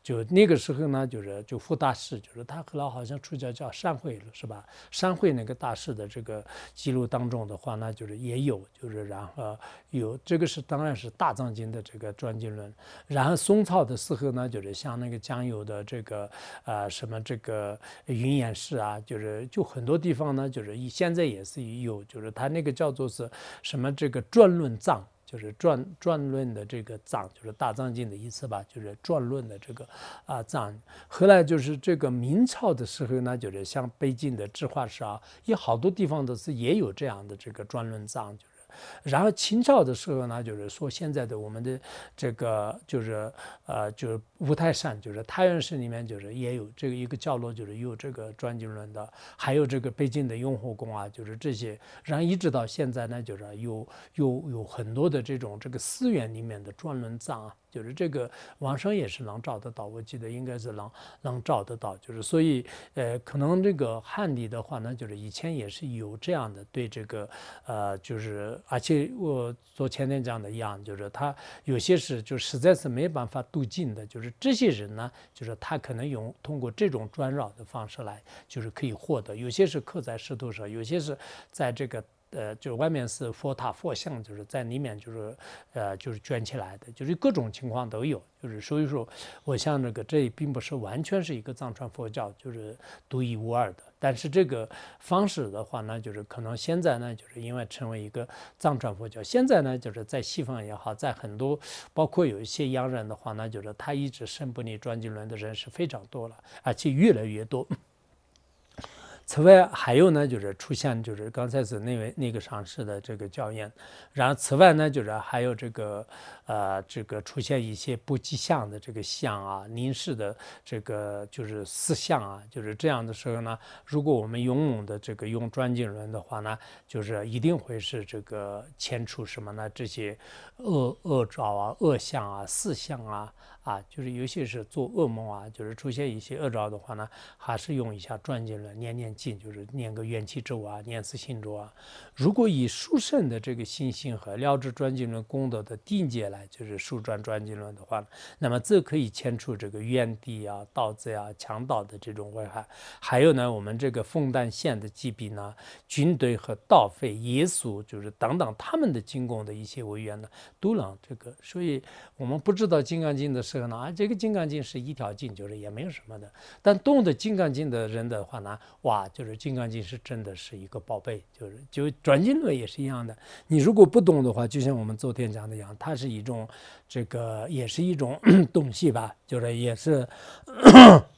就就那个时候呢，就是就傅大士，就是他后来好像出家叫善慧了，是吧？善慧那个大士的这个记录当中的话呢，就是也有，就是然后有这个是当然是大藏经的这个专经论，然后宋朝的时候呢，就是像那个江油的这个啊什么这个云岩寺啊，就是就很多地方呢，就是以现在也是有，就是他那个叫做是什么这个转论藏。就是转转论的这个藏，就是大藏经的意思吧，就是转论的这个啊藏。后来就是这个明朝的时候呢，就是像北京的智化寺啊，有好多地方都是也有这样的这个转论藏。就是然后清朝的时候呢，就是说现在的我们的这个就是呃就是五台山，就是太原市里面就是也有这个一个角落，就是有这个转经轮的，还有这个北京的雍和宫啊，就是这些。然后一直到现在呢，就是有有有很多的这种这个寺院里面的转轮藏啊。就是这个网上也是能找得到，我记得应该是能能找得到。就是所以，呃，可能这个汉地的话呢，就是以前也是有这样的对这个，呃，就是而且我昨前天讲的一样，就是他有些是就实在是没办法渡尽的，就是这些人呢，就是他可能用通过这种转绕的方式来，就是可以获得。有些是刻在石头上，有些是在这个。呃，就是外面是佛塔佛像，就是在里面就是，呃，就是卷起来的，就是各种情况都有，就是所以说，我像那个这并不是完全是一个藏传佛教，就是独一无二的。但是这个方式的话呢，就是可能现在呢，就是因为成为一个藏传佛教，现在呢，就是在西方也好，在很多包括有一些洋人的话呢，就是他一直生不离转经轮的人是非常多了，而且越来越多。此外还有呢，就是出现就是刚才是那位那个上市的这个教验，然后此外呢，就是还有这个呃这个出现一些不吉祥的这个相啊，临时的这个就是四相啊，就是这样的时候呢，如果我们勇猛的这个用转经轮的话呢，就是一定会是这个牵出什么呢？这些恶恶兆啊、恶相啊、四相啊。啊，就是尤其是做噩梦啊，就是出现一些恶兆的话呢，还是用一下转经轮，念念经，就是念个元气咒啊，念四心咒啊。如果以殊胜的这个信心和了知转经轮功德的定界来，就是数转转经轮的话，那么这可以牵出这个怨地啊、盗贼啊、强盗的这种危害。还有呢，我们这个凤丹县的疾病呢，军队和盗匪、野鼠，就是等等他们的进攻的一些违愿呢，都能这个。所以我们不知道《金刚经》的。这个呢啊，这个金刚经是一条经，就是也没有什么的。但懂得金刚经的人的话呢，哇，就是金刚经是真的是一个宝贝，就是就转经轮也是一样的。你如果不懂的话，就像我们昨天讲的一样，它是一种这个也是一种 东西吧，就是也是。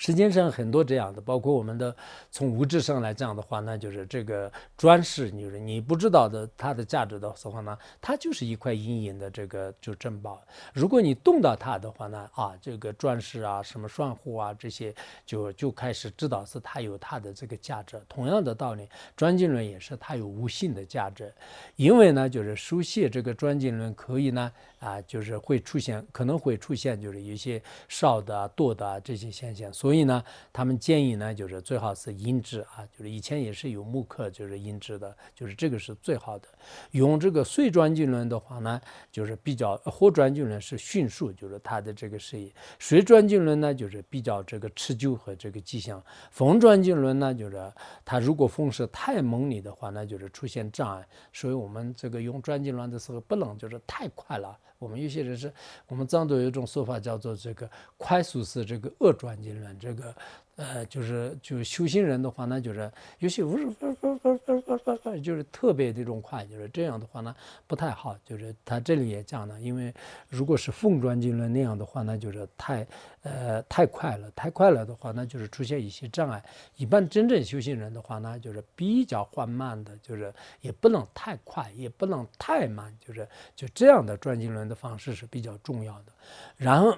时间上很多这样的，包括我们的从物质上来讲的话，那就是这个砖石，就是你不知道的它的价值的话呢，它就是一块阴影的这个就珍宝。如果你动到它的话呢，啊，这个钻石啊，什么栓户啊这些，就就开始知道是它有它的这个价值。同样的道理，转经轮也是它有无性的价值，因为呢，就是书写这个转经轮可以呢。啊，就是会出现，可能会出现，就是一些少的、多的这些现象，所以呢，他们建议呢，就是最好是印制啊，就是以前也是有木刻，就是印制的，就是这个是最好的。用这个水转经轮的话呢，就是比较火转经轮是迅速，就是它的这个事业；水转经轮呢，就是比较这个持久和这个迹象。风转经轮呢，就是它如果风势太猛烈的话，那就是出现障碍。所以我们这个用转经轮的时候，不能就是太快了。我们有些人是，我们藏族有一种说法叫做这个快速式这个恶转经轮，这个。呃，就是就修行人的话呢，就是有些不是不不不不不不，就是特别这种快，就是这样的话呢不太好。就是他这里也讲了，因为如果是凤转经轮那样的话呢，就是太呃太快了，太快了的话那，就是出现一些障碍。一般真正修行人的话呢，就是比较缓慢的，就是也不能太快，也不能太慢，就是就这样的转经轮的方式是比较重要的。然后。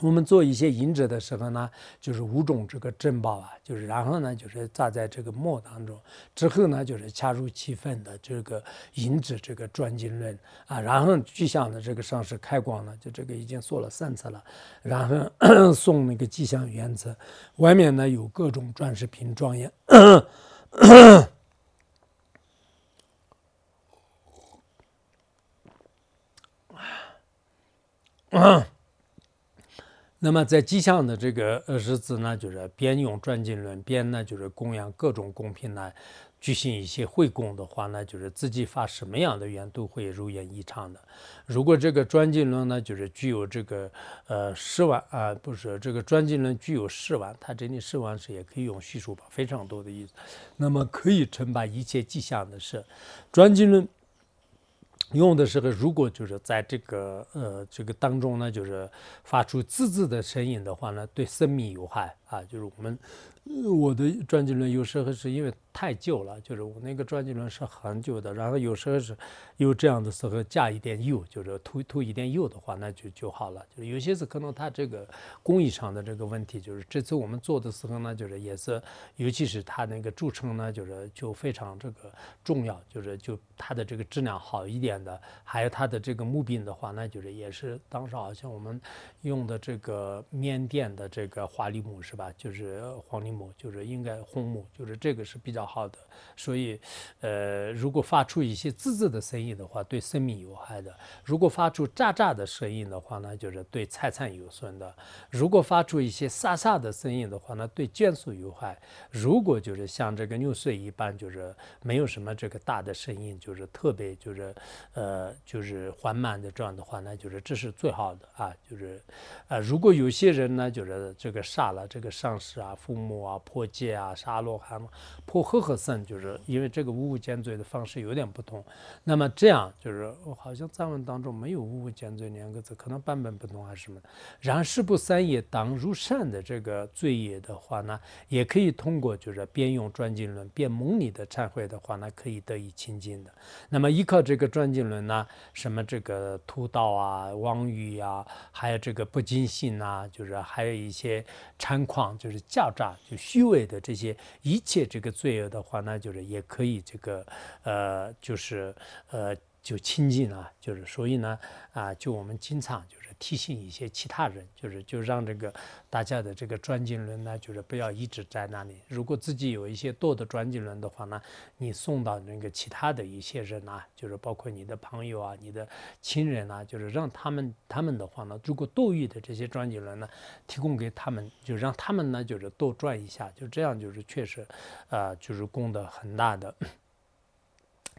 我们做一些银纸的时候呢，就是五种这个珍宝啊，就是然后呢，就是扎在这个墨当中，之后呢，就是恰如其分的这个银纸这个转经轮啊，然后具象的这个上是开光了，就这个已经做了三次了，然后 送那个吉祥原则，外面呢有各种装饰品装饰。那么在吉祥的这个日子呢，就是边用转经轮边呢，就是供养各种供品呢，举行一些会供的话呢，就是自己发什么样的愿都会如愿以偿的。如果这个转经轮呢，就是具有这个呃十万啊，不是这个转经轮具有十万，它这里十万是也可以用虚数吧，非常多的意思。那么可以承办一切吉祥的事，转经轮。用的时候，如果就是在这个呃这个当中呢，就是发出滋滋的声音的话呢，对生命有害啊。就是我们我的转经轮有时候是因为。太旧了，就是我那个转经轮是很久的，然后有时候是有这样的时候加一点油，就是涂涂一点油的话，那就就好了。就是有些是可能它这个工艺上的这个问题，就是这次我们做的时候呢，就是也是，尤其是它那个铸成呢，就是就非常这个重要，就是就它的这个质量好一点的，还有它的这个木柄的话，那就是也是当时好像我们用的这个缅甸的这个花梨木是吧？就是黄梨木，就是应该红木，就是这个是比较。好的，所以，呃，如果发出一些滋滋的声音的话，对生命有害的；如果发出喳喳的声音的话呢，就是对财产有损的；如果发出一些沙沙的声音的话呢，对眷属有害；如果就是像这个牛碎一般，就是没有什么这个大的声音，就是特别就是，呃，就是缓慢的这样的话，那就是这是最好的啊，就是，啊，如果有些人呢，就是这个杀了这个上司啊、父母啊、破戒啊、杀罗汉、破赫赫僧，就是因为这个五无间罪的方式有点不同，那么这样就是好像藏文当中没有五无间罪两个字，可能版本不同还是什么。然是不三业当如善的这个罪业的话呢，也可以通过就是边用转经轮边蒙你的忏悔的话呢，可以得以清净的。那么依靠这个转经轮呢，什么这个屠刀啊、妄语啊，还有这个不精信啊，就是还有一些猖狂，就是狡诈、就虚伪的这些一切这个罪恶。的话，那就是也可以这个，呃，就是呃，就清净啊，就是所以呢，啊，就我们经常就提醒一些其他人，就是就让这个大家的这个转经轮呢，就是不要一直在那里。如果自己有一些多的转经轮的话呢，你送到那个其他的一些人啊，就是包括你的朋友啊、你的亲人啊，就是让他们他们的话呢，如果多余的这些转经轮呢，提供给他们，就让他们呢，就是多转一下，就这样，就是确实，呃，就是功德很大的。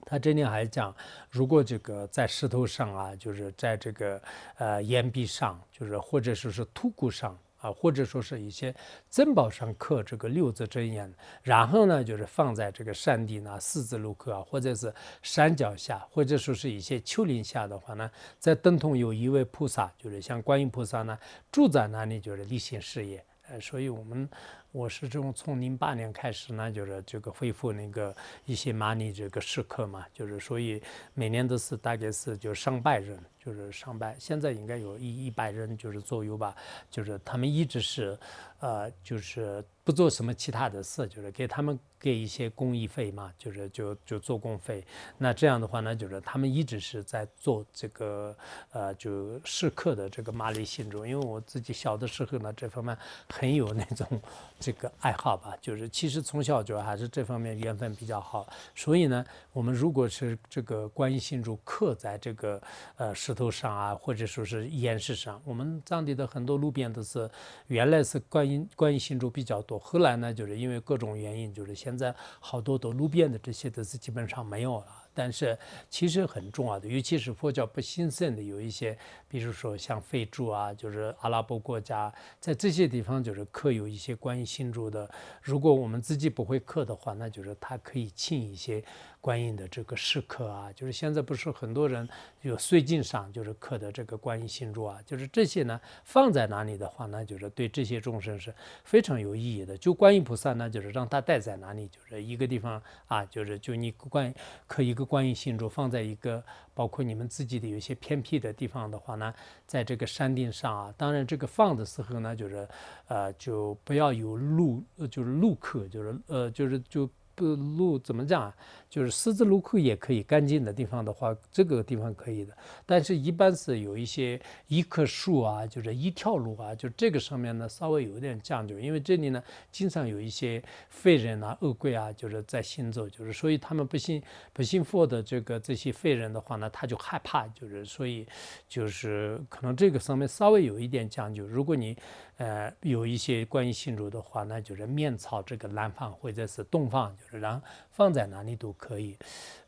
他这里还讲，如果这个在石头上啊，就是在这个呃岩壁上，就是或者说是土骨上啊，或者说是一些珍宝上刻这个六字真言，然后呢，就是放在这个山地呢四字路口啊，或者是山脚下，或者说是一些丘陵下的话呢，在等同有一位菩萨，就是像观音菩萨呢，住在那里，就是例行事业。呃，所以我们。我是这种从零八年开始呢，就是这个恢复那个一些 money 这个时刻嘛，就是所以每年都是大概是就上百人，就是上百，现在应该有一一百人就是左右吧，就是他们一直是，呃，就是不做什么其他的事，就是给他们给一些公益费嘛，就是就就做工费。那这样的话呢，就是他们一直是在做这个呃就试刻的这个玛丽信众，因为我自己小的时候呢，这方面很有那种。这个爱好吧，就是其实从小就还是这方面缘分比较好，所以呢，我们如果是这个观音心珠刻在这个呃石头上啊，或者说是岩石上，我们藏地的很多路边都是原来是观因观音心珠比较多，后来呢，就是因为各种原因，就是现在好多的路边的这些都是基本上没有了。但是其实很重要的，尤其是佛教不兴盛的，有一些，比如说像非洲啊，就是阿拉伯国家，在这些地方就是刻有一些观音信主的。如果我们自己不会刻的话，那就是他可以请一些。观音的这个时刻啊，就是现在不是很多人有碎镜上就是刻的这个观音心珠啊，就是这些呢放在哪里的话呢，就是对这些众生是非常有意义的。就观音菩萨呢，就是让他带在哪里，就是一个地方啊，就是就你观刻一个观音心珠放在一个包括你们自己的有些偏僻的地方的话那，在这个山顶上啊，当然这个放的时候呢，就是呃就不要有路，就是路客，就是呃就是就。不路怎么讲啊？就是十字路口也可以干净的地方的话，这个地方可以的。但是，一般是有一些一棵树啊，就是一条路啊，就这个上面呢稍微有一点讲究，因为这里呢经常有一些废人啊、恶鬼啊，就是在行走，就是所以他们不信不信佛的这个这些废人的话呢，他就害怕，就是所以就是可能这个上面稍微有一点讲究。如果你呃有一些关于信主的话，那就是面朝这个南方或者是东方。就是然后放在哪里都可以。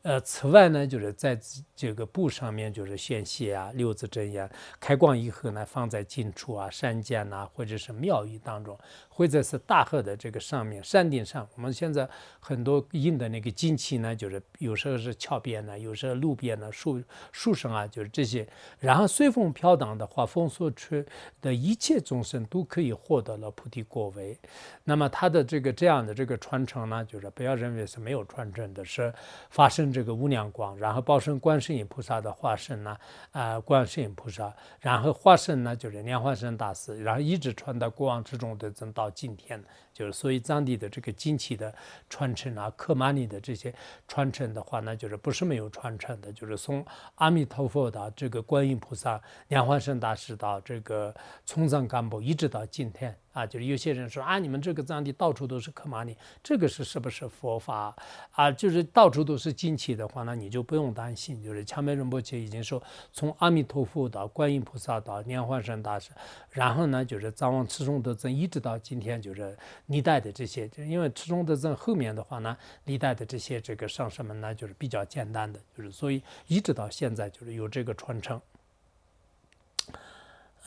呃，此外呢，就是在这个布上面就是宣泄啊，六字真言。开光以后呢，放在近处啊、山间呐，或者是庙宇当中，或者是大河的这个上面、山顶上。我们现在很多印的那个金漆呢，就是有时候是桥边呢，有时候路边呢，树树上啊，就是这些。然后随风飘荡的话，风所吹的一切众生都可以获得了菩提果位。那么它的这个这样的这个传承呢，就是不要认为是没有传承的，是发生。这个无量光，然后报身观世音菩萨的化身呢，啊，观世音菩萨，然后化身呢就是莲花生大师，然后一直传到过往之中的，直到今天。就是所以藏地的这个经器的传承啊，克玛尼的这些传承的话，呢就是不是没有传承的，就是从阿弥陀佛到这个观音菩萨、莲花生大师到这个从藏干部，一直到今天啊，就是有些人说啊，你们这个藏地到处都是克玛尼，这个是是不是佛法啊？就是到处都是经器的话，那你就不用担心。就是强梅仁波切已经说，从阿弥陀佛到观音菩萨到莲花生大师，然后呢，就是藏王持中德增，一直到今天就是。历代的这些，就因为持中德增后面的话呢，历代的这些这个上师们呢，就是比较简单的，就是所以一直到现在就是有这个传承。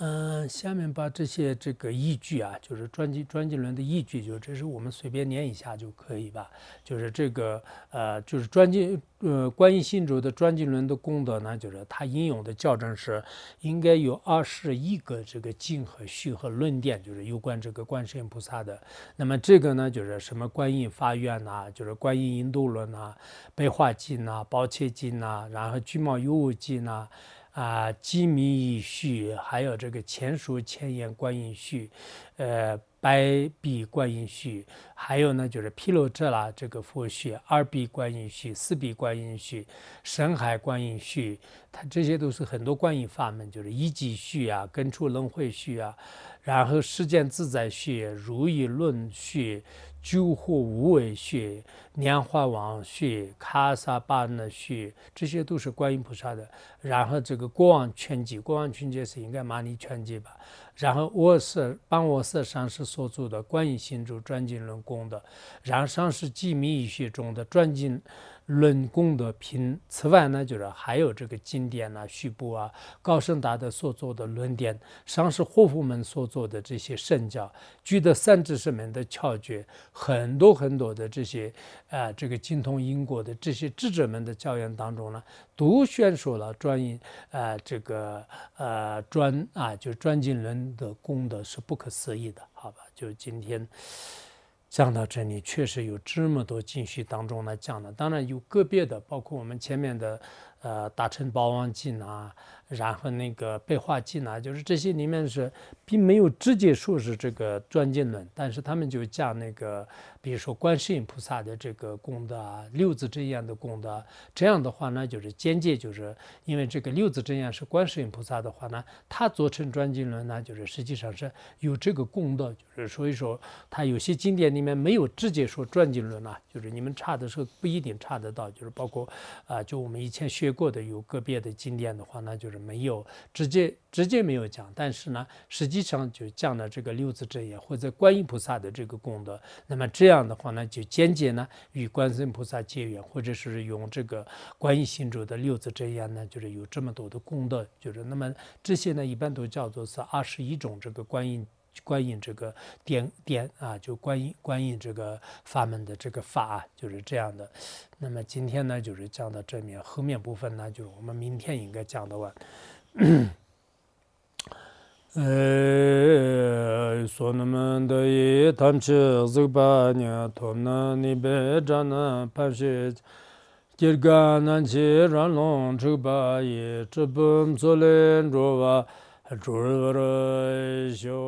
嗯，下面把这些这个依据啊，就是专辑专辑轮的依据，就是这是我们随便念一下就可以吧。就是这个呃，就是专辑呃，观音心咒的专辑轮的功德呢，就是它引用的校正是应该有二十一个这个经和序和论点，就是有关这个观世音菩萨的。那么这个呢，就是什么观音发愿呐，就是观音引导论呐，白话经呐，宝切经呐，然后具毛有无经呐。啊，鸡米序，还有这个千书千言观音序，呃，白壁观音序，还有呢就是毗卢遮那这个佛序，二壁观音序，四壁观音序，深海观音序，它这些都是很多观音法门，就是一即序啊，根除轮回序啊，然后世间自在序，如意论序。救护无为穴、莲花王穴、卡萨巴那穴，这些都是观音菩萨的。然后这个国王全集，国王全集是应该玛尼全集吧。然后我是帮我是上师所做的观音心咒转经轮功的，然后上师机密医学中的转经。论功德品，此外呢，就是还有这个经典呐、序部啊、高僧大德所做的论点，上师活佛们所做的这些圣教，具德三知识门的窍诀，很多很多的这些啊，这个精通因果的这些智者们的教言当中呢，都宣说了专因啊，这个呃专啊，就专经论的功德是不可思议的，好吧？就今天。讲到这里，确实有这么多经序当中来讲的，当然有个别的，包括我们前面的，呃，大乘八王经啊。然后那个白话经呢，就是这些里面是并没有直接说是这个专经论，但是他们就讲那个，比如说观世音菩萨的这个功德啊，六字真言的功德，这样的话呢，就是间接就是因为这个六字真言是观世音菩萨的话呢，他做成专经论呢，就是实际上是有这个功德，就是所以说他有些经典里面没有直接说专经论啊，就是你们查的时候不一定查得到，就是包括啊，就我们以前学过的有个别的经典的话呢，就是。没有直接直接没有讲，但是呢，实际上就讲了这个六字真言或者观音菩萨的这个功德。那么这样的话呢，就间接呢与观世音菩萨结缘，或者是用这个观音心咒的六字真言呢，就是有这么多的功德。就是那么这些呢，一般都叫做是二十一种这个观音观音这个典典啊，就观音观音这个法门的这个法就是这样的。那么今天呢，就是讲到这面，后面部分呢，就是我们明天应该讲的完。呃，说那么的一他们去这个八年，他们那边站那盘些。今个南去让龙这个八爷，这不做 Dhruvarasyo